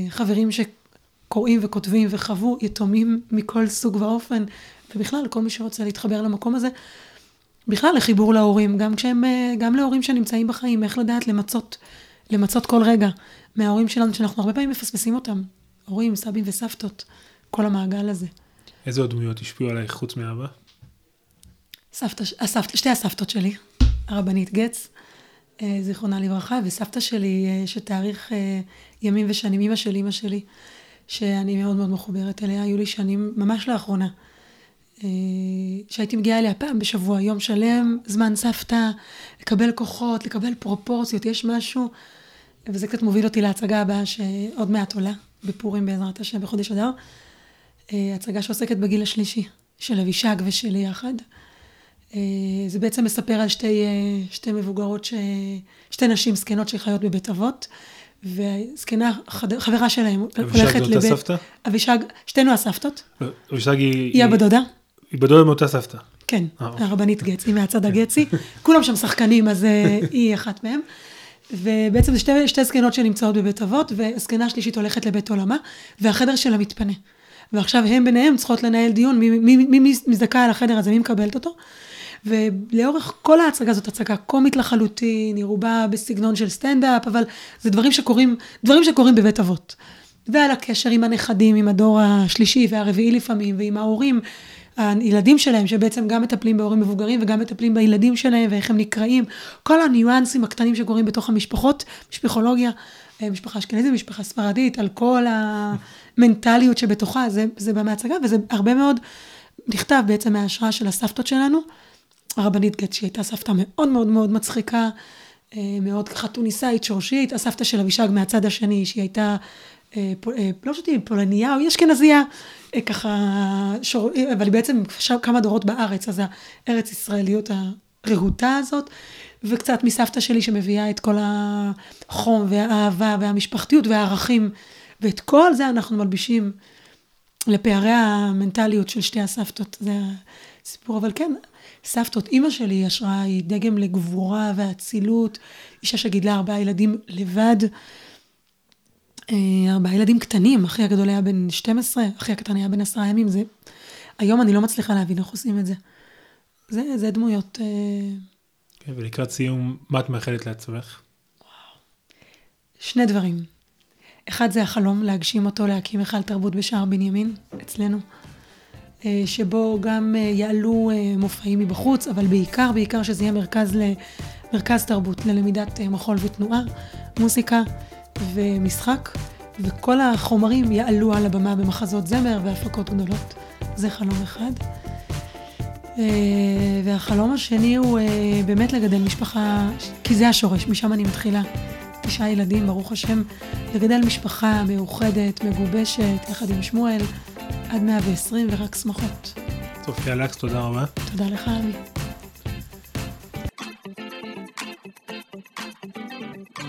חברים שקוראים וכותבים וחוו יתומים מכל סוג ואופן, ובכלל, כל מי שרוצה להתחבר למקום הזה. בכלל לחיבור להורים, גם כשהם, גם להורים שנמצאים בחיים, איך לדעת למצות, למצות כל רגע מההורים שלנו, שאנחנו הרבה פעמים מפספסים אותם. הורים, סבים וסבתות, כל המעגל הזה. איזה עוד דמויות השפיעו עלייך חוץ מאבא? סבתא, הסבתא, שתי הסבתות שלי, הרבנית גץ, אה, זיכרונה לברכה, וסבתא שלי, אה, שתאריך אה, ימים ושנים, אימא של אימא שלי, שאני מאוד מאוד מחוברת אליה, היו לי שנים ממש לאחרונה, שהייתי מגיעה אליה פעם בשבוע, יום שלם, זמן סבתא, לקבל כוחות, לקבל פרופורציות, יש משהו, וזה קצת מוביל אותי להצגה הבאה שעוד מעט עולה, בפורים בעזרת השם, בחודש אדר, הצגה שעוסקת בגיל השלישי, של אבישג ושלי יחד. אה, זה בעצם מספר על שתי, אה, שתי מבוגרות, ש... שתי נשים זקנות שחיות בבית אבות, וזקנה, חברה שלהם, הולכת לבית... אבישג זאת הסבתא? אבישג, שתינו הסבתות. לא, אבישג היא... היא הבדודה. היא בדודה מאותה סבתא. כן, אה, אוקיי. הרבנית גץ, היא מהצד הגצי. כולם שם שחקנים, אז היא אחת מהם. ובעצם זה שתי, שתי זקנות שנמצאות בבית אבות, והזקנה השלישית הולכת לבית עולמה, והחדר שלה מתפנה. ועכשיו הם ביניהם צריכות לנהל דיון, מי, מי, מי, מי מזדכה על החדר הזה, מי מקבלת אותו. ולאורך כל ההצגה זאת הצגה קומית לחלוטין, היא רובה בסגנון של סטנדאפ, אבל זה דברים שקורים, דברים שקורים בבית אבות. ועל הקשר עם הנכדים, עם הדור השלישי והרביעי לפעמים, ועם ההורים, הילדים שלהם, שבעצם גם מטפלים בהורים מבוגרים וגם מטפלים בילדים שלהם ואיך הם נקראים, כל הניואנסים הקטנים שקורים בתוך המשפחות, משפחולוגיה, אה, משפחה אשכנזית, משפחה ספרדית, על כל המנטליות שבתוכה, זה, זה במהצגה, וזה הרבה מאוד נכתב בעצם מההשראה של הסבתות שלנו. הרבנית גט, שהיא הייתה סבתא מאוד מאוד מאוד מצחיקה, אה, מאוד ככה תוניסאית, שורשית, הסבתא של אבישג מהצד השני, שהיא הייתה, אה, אה, לא אם פולניה או אשכנזייה, ככה, שור, אבל היא בעצם שם כמה דורות בארץ, אז הארץ ישראליות הרהוטה הזאת, וקצת מסבתא שלי שמביאה את כל החום והאהבה והמשפחתיות והערכים, ואת כל זה אנחנו מלבישים לפערי המנטליות של שתי הסבתות, זה הסיפור, אבל כן, סבתות, אימא שלי השראה, היא דגם לגבורה ואצילות, אישה שגידלה ארבעה ילדים לבד, אה, ארבעה ילדים קטנים, אחי הגדול היה בן 12, אחי הקטן היה בן עשרה ימים, זה... היום אני לא מצליחה להבין איך עושים את זה. זה, זה דמויות... אה, כן, ולקראת סיום, מה את מאחלת לעצמך? שני דברים. אחד זה החלום להגשים אותו, להקים היכל תרבות בשער בנימין, אצלנו. אה, שבו גם אה, יעלו אה, מופעים מבחוץ, אבל בעיקר, בעיקר שזה יהיה מרכז, מרכז תרבות ללמידת מחול ותנועה, מוזיקה ומשחק, וכל החומרים יעלו על הבמה במחזות זמר והפקות גדולות. זה חלום אחד. והחלום השני הוא באמת לגדל משפחה, כי זה השורש, משם אני מתחילה. תשעה ילדים, ברוך השם, לגדל משפחה מאוחדת, מגובשת, יחד עם שמואל. עד 120 ורק שמחות. צופיה לקס, תודה רבה. תודה לך, אבי.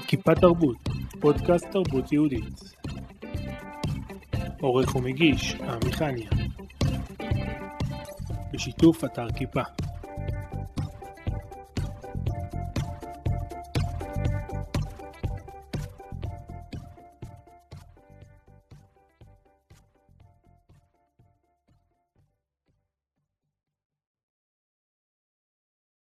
כיפה תרבות, פודקאסט תרבות יהודית. עורך ומגיש, עמי חניה. בשיתוף אתר כיפה.